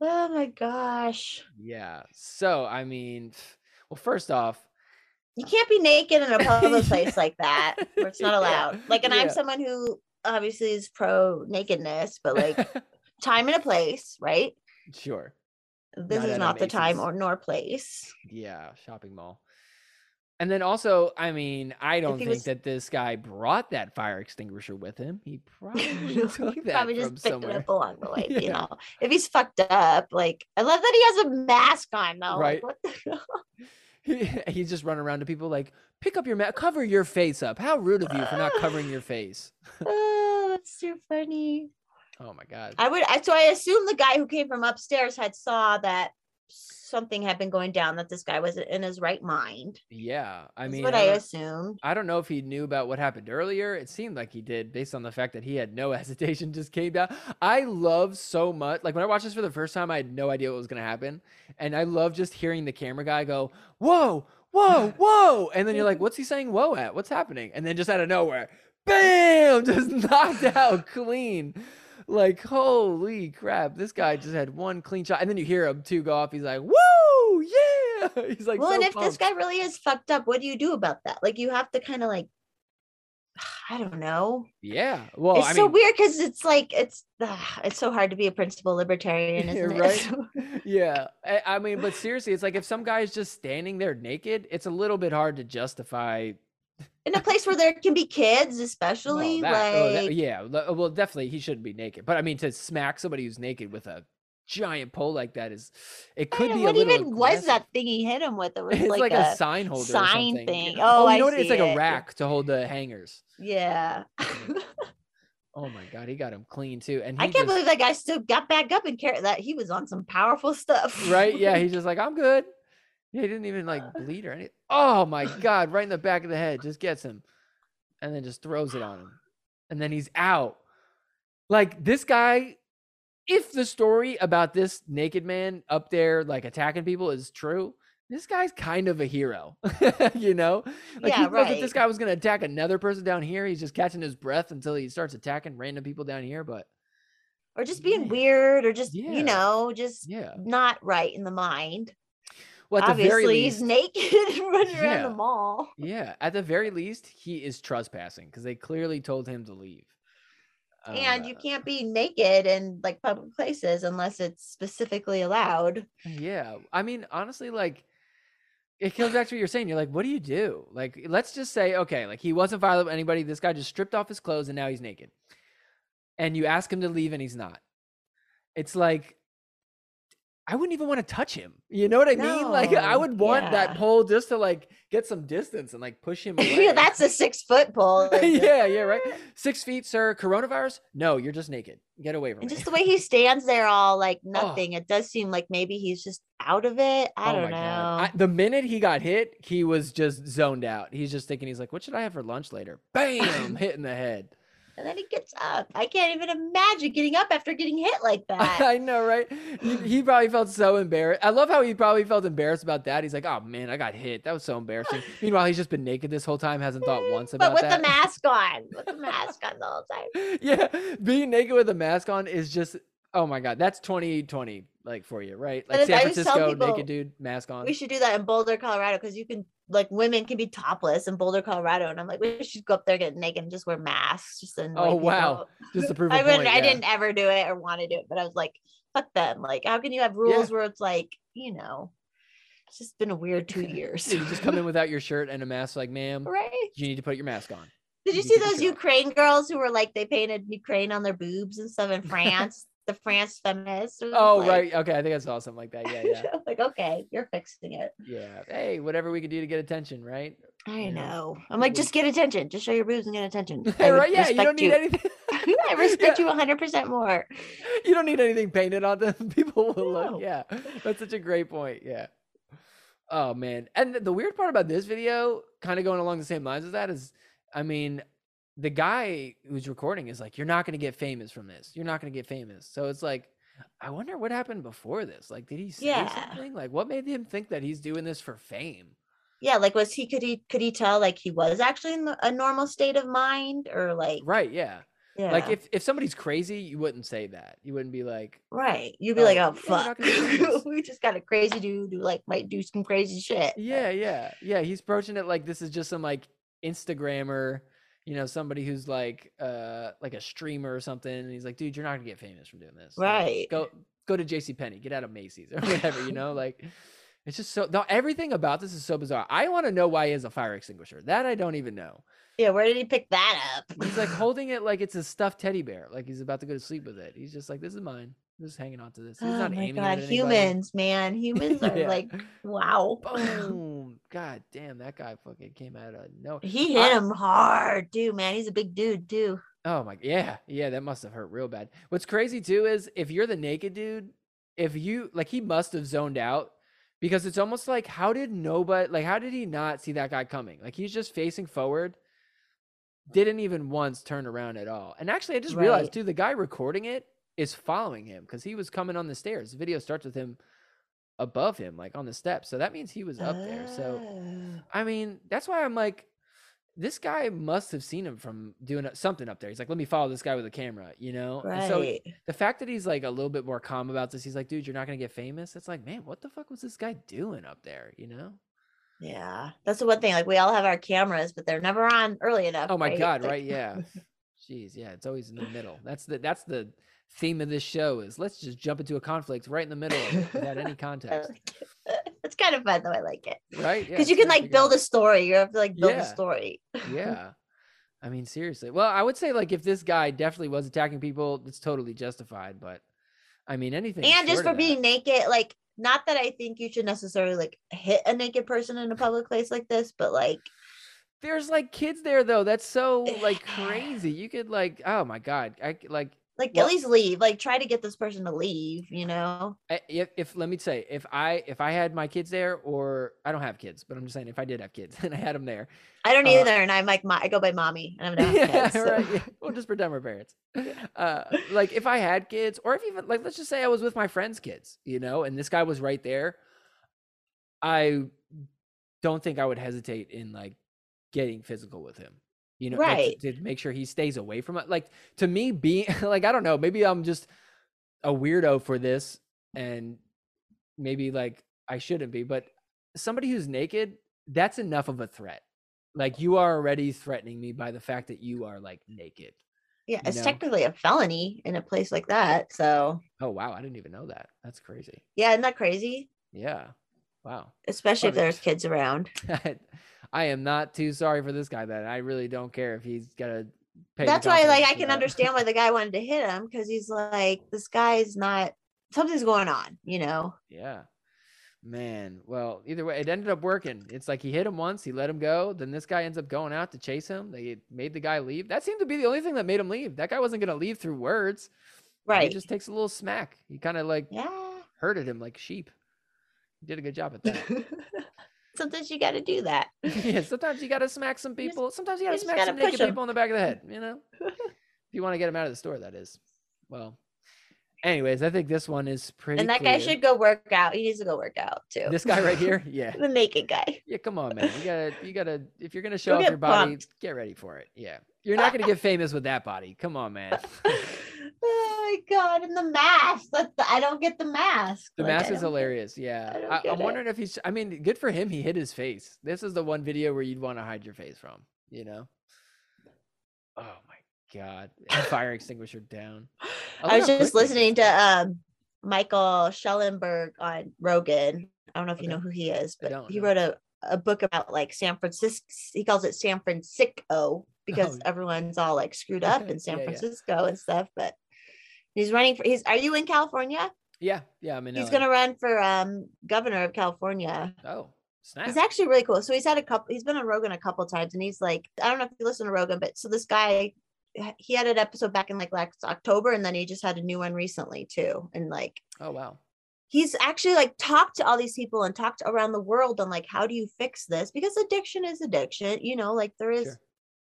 oh my gosh. Yeah. So I mean, well, first off, You can't be naked in a public place like that where it's not Yeah, allowed. Like, and yeah. I'm someone who obviously is pro nakedness, but like time and a place, right? sure. This Not is not the time or nor place. Yeah, shopping mall. And then also, I mean, I don't think was- that this guy brought that fire extinguisher with him. He probably took he that probably from just picked somewhere. it up along the way. Yeah. You know, if he's fucked up, like I love that he has a mask on though. Right. Like, what the He- He's just running around to people like, pick up your mask, cover your face up. How rude of you for not covering your face. oh, that's too funny. Oh my god. I would. I, so I assume the guy who came from upstairs had saw that something had been going down. That this guy was in his right mind. Yeah, I That's mean, what I I assumed. I don't know if he knew about what happened earlier. It seemed like he did based on the fact that he had no hesitation, just came down. I love so much. Like when I watched this for the first time, I had no idea what was going to happen. And I love just hearing the camera guy go, Whoa, whoa, whoa. And then you're like, What's he saying whoa at? What's happening? And then just out of nowhere, bam, just knocked out clean. Like, holy crap. This guy just had one clean shot. And then you hear him too go off. He's like, Woo, yeah. He's like, well, so and if this guy really is fucked up, what do you do about that? Like, you have to kind of like, I don't know. Yeah. Well, it's I so mean, weird because it's like it's it's so hard to be a principal libertarian, isn't it? right? yeah. I, I mean, but seriously, it's like if some guy's just standing there naked, it's a little bit hard to justify. In a place where there can be kids, especially well, that- oh, that- like yeah. Oh, well, definitely, he shouldn't be naked. But I mean, to smack somebody who's naked with a giant pole like that is, it could be what even was that thing he hit him with? It was It's like, like, a, a, sign holder sign thing. you oh, oh, you I know what? It's like a rack to hold the hangers. yeah. Oh my god, he got him clean too, and he I can't just- believe that guy still got back up and carried that he was on some powerful stuff. right? Yeah, he's just like, I'm good. Yeah, he didn't even like bleed or anything. Oh my god, right in the back of the head, just gets him, and then just throws it on him. and then he's out. Like this guy, if the story about this naked man up there like attacking people is true, this guy's kind of a hero. you know? Like he Yeah, knows that this guy was gonna attack another person down here. He's just catching his breath until he starts attacking random people down here. But or just being Man. weird or just Yeah. you know just yeah. not right in the mind Well, at the obviously very he's least, naked running around the mall yeah, at the very least, he is trespassing because they clearly told him to leave. and you Uh, can't be naked in like public places unless it's specifically allowed Yeah. I mean, honestly, like it comes back to what you're saying. You're like, what do you do? Like, let's just say, okay, like he wasn't violent with anybody. This guy just stripped off his clothes and now he's naked. And you ask him to leave and he's not. It's like I wouldn't even want to touch him. You know what I mean? Like I would want that pole just to like get some distance and like push him away. that's a six foot pole yeah, yeah, right. Six feet, sir. Coronavirus? No, you're just naked. Get away from and me. just the way he stands there all like Oh. nothing it does seem like maybe he's just out of it i Oh don't know I, the minute he got hit, he was just zoned out. He's just thinking, he's like, what should I have for lunch later? Bam, hit in the head. And then he gets up i can't even imagine getting up after getting hit like that I know, right? He, probably felt so embarrassed. I love how he probably felt embarrassed about that. He's like, oh man, I got hit. That was so embarrassing. Meanwhile, he's just been naked this whole time, hasn't thought once about but with that. the mask on with the mask on the whole time yeah, being naked with a mask on is just, oh my God, that's 2020 like for you, right? Like San I just tell Francisco, people, naked dude, mask on. we should do that in boulder colorado because you can like women can be topless in boulder colorado and i'm like we should go up there get naked and just wear masks just and Oh, wow. Just to prove I wouldn't. point, I didn't ever do it or want to do it, but I was like, fuck them. Like, how can you have rules where it's like, you know, it's just been a weird two years. you just come in without your shirt and a mask, like, ma'am, right? you need to put your mask on. Did you You see those. Ukraine girls who were like they painted Ukraine on their boobs and stuff in France? The France feminist. Oh, like- right. Okay. I think I saw something like that. Yeah. Yeah. like, okay, you're fixing it. Yeah. Hey, whatever we could do to get attention, right? I Yeah. know. I'm like, just get attention. Just show your boobs and get attention. Right. Yeah. You don't need anything. I respect Yeah. you 100% more. You don't need anything painted on them. People will look. Yeah. That's such a great point. Yeah. Oh, man. And the weird part about this video, kind of going along the same lines as that, is I mean, the guy who's recording is like, you're not going to get famous from this. You're not going to get famous. So it's like, I wonder what happened before this. Like, did he say Yeah. something? Like, what made him think that he's doing this for fame? Yeah, like was he could he could he tell like he was actually in a normal state of mind or like Right. Yeah. yeah. Like if, if somebody's crazy, you wouldn't say that. You wouldn't be like, right. You'd be Oh, like, oh fuck. gonna do this. we just got a crazy dude who like might do some crazy shit. yeah, yeah, yeah. He's approaching it like this is just some like Instagrammer, you know, somebody who's like uh like a streamer or something. And he's like, dude, you're not gonna get famous from doing this. Like, Right. go go to JC Penney, get out of Macy's or whatever, you know, like it's just so no, everything about this is so bizarre. I want to know why he has a fire extinguisher. That I don't even know. Yeah, where did he pick that up? He's like holding it like it's a stuffed teddy bear, like he's about to go to sleep with it. He's just like, This is mine. Just hanging on to this. He's oh not my aiming god, it at anybody. humans, man. Humans are Yeah. like wow. Boom. God damn, that guy fucking came out of no. He hit I- him hard, too, man. He's a big dude, too. Oh my yeah, yeah, that must have hurt real bad. What's crazy too is if you're the naked dude, if you like he must have zoned out because it's almost like how did nobody like how did he not see that guy coming? Like he's just facing forward. Didn't even once turn around at all. And actually I just realized too the guy recording it is following him because he was coming on the stairs. The video starts with him above him, like on the steps. So that means he was up there. So Oh. I mean, that's why I'm like, this guy must have seen him from doing something up there. He's like, let me follow this guy with a camera, you know? And so the fact that he's like a little bit more calm about this, he's like, dude, you're not gonna get famous. It's like, man, what the fuck was this guy doing up there? You know? Yeah. That's the one thing. Like we all have our cameras, but they're never on early enough. Oh my right? god, Like- right? Yeah. Jeez, yeah, it's always in the middle. That's the that's the theme of this show is let's just jump into a conflict right in the middle of it without any context. like it. it's kind of fun though. I like it. Right? Yeah, Because you can like build a story. You have to like build Yeah. a story. yeah. I mean, seriously. Well, I would say like if this guy definitely was attacking people, it's totally justified. But I mean, anything. and just for being that- naked, like not that I think you should necessarily like hit a naked person in a public place like this, but like there's like kids there though. That's so like crazy. You could like, oh my god, I like Like Well- at least leave. Like try to get this person to leave. You know. If, if let me say if i if i had my kids there or i don't have kids but i'm just saying if i did have kids and i had them there I don't Uh, either, and I'm like, my, I go by mommy, and I'm not. yeah, kids, so- right. yeah. We'll just pretend we're parents. Uh, like if I had kids, or if even like let's just say I was with my friend's kids, you know, and this guy was right there, I don't think I would hesitate in like getting physical with him. You know, like, Right. to, to make sure he stays away from it. Like to me, being like I don't know, maybe I'm just a weirdo for this, and maybe like I shouldn't be, but somebody who's naked, that's enough of a threat. Like you are already threatening me by the fact that you are like naked. Yeah, it's know? technically a felony in a place like that. So Oh wow, I didn't even know that. That's crazy. yeah, isn't that crazy? Yeah. Wow. Especially if there's kids around. I am not too sorry for this guy then. I really don't care if he's got to pay. That's why, like, I can that. understand why the guy wanted to hit him because he's like, this guy's not. Something's going on, you know. Yeah. Man, well, either way, it ended up working. It's like he hit him once, he let him go. Then this guy ends up going out to chase him. They made the guy leave. That seemed to be the only thing that made him leave. That guy wasn't going to leave through words. Right. He just takes a little smack. He kind of like Yeah. herded him like sheep. He did a good job at that. Sometimes you got to do that. yeah, sometimes you got to smack some just- people. Sometimes you got to smack some naked push 'em. people in the back of the head, you know? if you want to get them out of the store, that is. Well, anyways, I think this one is pretty and that guy should go work out. He needs to go work out too. This guy right here? Yeah. the naked guy. Yeah, come on, man. You gotta, you gotta. If you're gonna show off your body, pumped. get ready for it. Yeah, you're not gonna get famous with that body. Come on, man. Oh my god! And the mask. That's the, I don't get the mask. The Like, mask is don't get- hilarious. Yeah, I I, i'm it. wondering if he's. I mean, good for him. He hid his face. This is the one video where you'd want to hide your face from. You know. Oh my god! Fire extinguisher down. Oh, I was just listening to um Michael Shellenberger on Rogan. I don't know if you know who he is, but he know. wrote a, a book about like San Francisco. He calls it San Fransicko because Oh. everyone's all like screwed up in San Yeah, yeah. Francisco and stuff. But he's running for. He's. Are you in California? Yeah, yeah. I mean, He's gonna run for um governor of California. Oh, snap! He's actually really cool. So he's had a couple. He's been on Rogan a couple times, and he's like, I don't know if you listen to Rogan, but so this guy, he had an episode back in like last October, and then he just had a new one recently too. And like, oh wow. he's actually like talked to all these people and talked around the world on like how do you fix this because addiction is addiction. You know, like there is Sure.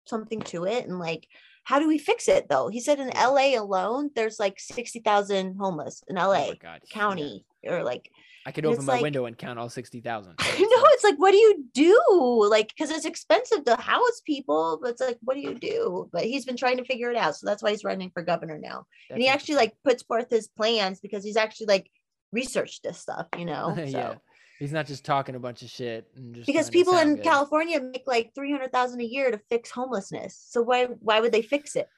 Something to it, and like. How do we fix it though? He said in LA alone, there's like 60,000 homeless in Oh LA my god. yeah. county or like I could open my like- window and count all sixty thousand. I know it's like, what do you do? Like, because it's expensive to house people, but it's like, what do you do? But he's been trying to figure it out, so that's why he's running for governor now. and he actually like puts forth his plans because he's actually like researched this stuff, you know. So yeah. He's not just talking a bunch of shit and just because people in good. California make like three hundred thousand a year to fix homelessness. So why why would they fix it?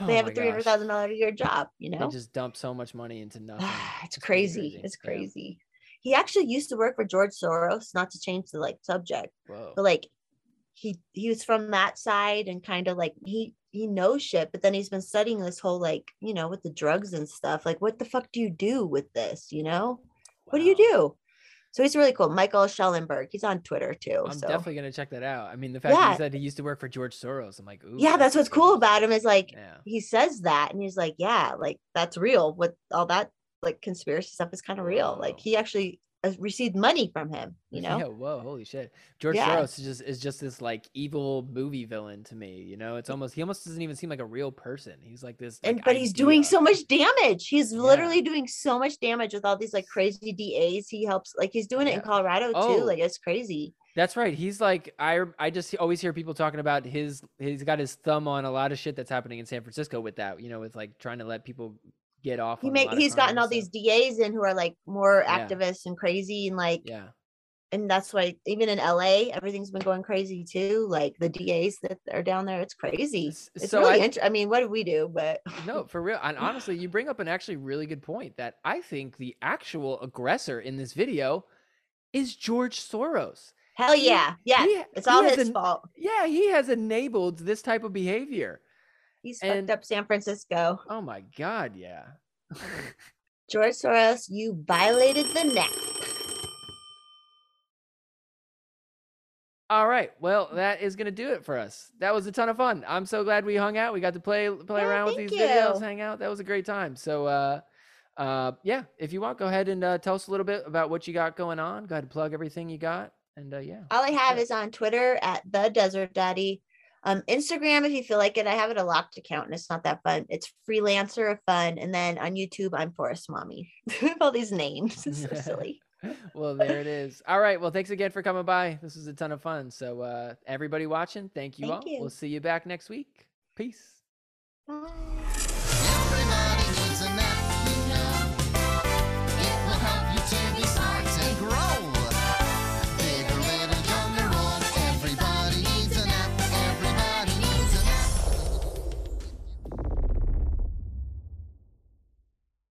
Oh they have a three hundred thousand dollar a year job, you know. They just dump so much money into nothing. it's pretty crazy. It's Yeah. crazy. He actually used to work for George Soros, not to change the like subject, Whoa. but like he he was from that side and kind of like he he knows shit but then he's been studying this whole like you know with the drugs and stuff like what the fuck do you do with this you know what do you do so he's really cool michael shellenberger he's on twitter too I'm so definitely gonna check that out. I mean, the fact that he said he used to work for George Soros, I'm like, ooh. yeah that's what's cool about him is like Yeah. he says that and he's like yeah like that's real with all that like conspiracy stuff is kind of real like he actually Uh, received money from him you know Yeah, whoa, holy shit. George Yeah. Soros is just is just this like evil movie villain to me. You know, it's almost he almost doesn't even seem like a real person. He's like this. and like, but he's doing so much damage. He's Yeah. literally doing so much damage with all these like crazy DAs. He helps like he's doing it in. Colorado Oh. too. Like it's crazy. That's right. He's like I I just always hear people talking about his he's got his thumb on a lot of shit that's happening in San Francisco with that, you know, with like trying to let people get off. He make he's gotten all these DAs in who are like more Yeah. activists and crazy and like Yeah. and that's why even in LA everything's been going crazy too. Like the DAs that are down there, it's crazy. It's so really I-. I mean, what do we do? But No, for real. And honestly, you bring up an actually really good point that I think the actual aggressor in this video is George Soros. hell yeah, yeah, he- it's all his fault. Yeah, he has enabled this type of behavior. He's and- fucked up San Francisco. Oh my god, yeah. George Soros, you violated the NAP. All right. Well, that is gonna do it for us. That was a ton of fun. I'm so glad we hung out. We got to play play Yeah, around with these videos, hang out. That was a great time. So, uh, uh, yeah. If you want, go ahead and uh, tell us a little bit about what you got going on. Go ahead and plug everything you got. And uh, yeah. All I have Yeah. is on Twitter at the Desert Daddy. Um, Instagram, if you feel like it, I have it a locked account and it's not that fun. It's freelancer of fun. And then on YouTube, I'm Forest Mommy. All these names. It's so silly. well, there it is. All right. Well, thanks again for coming by. This was a ton of fun. So, uh, everybody watching, thank you Thank all. you. We'll see you back next week. Peace. Bye.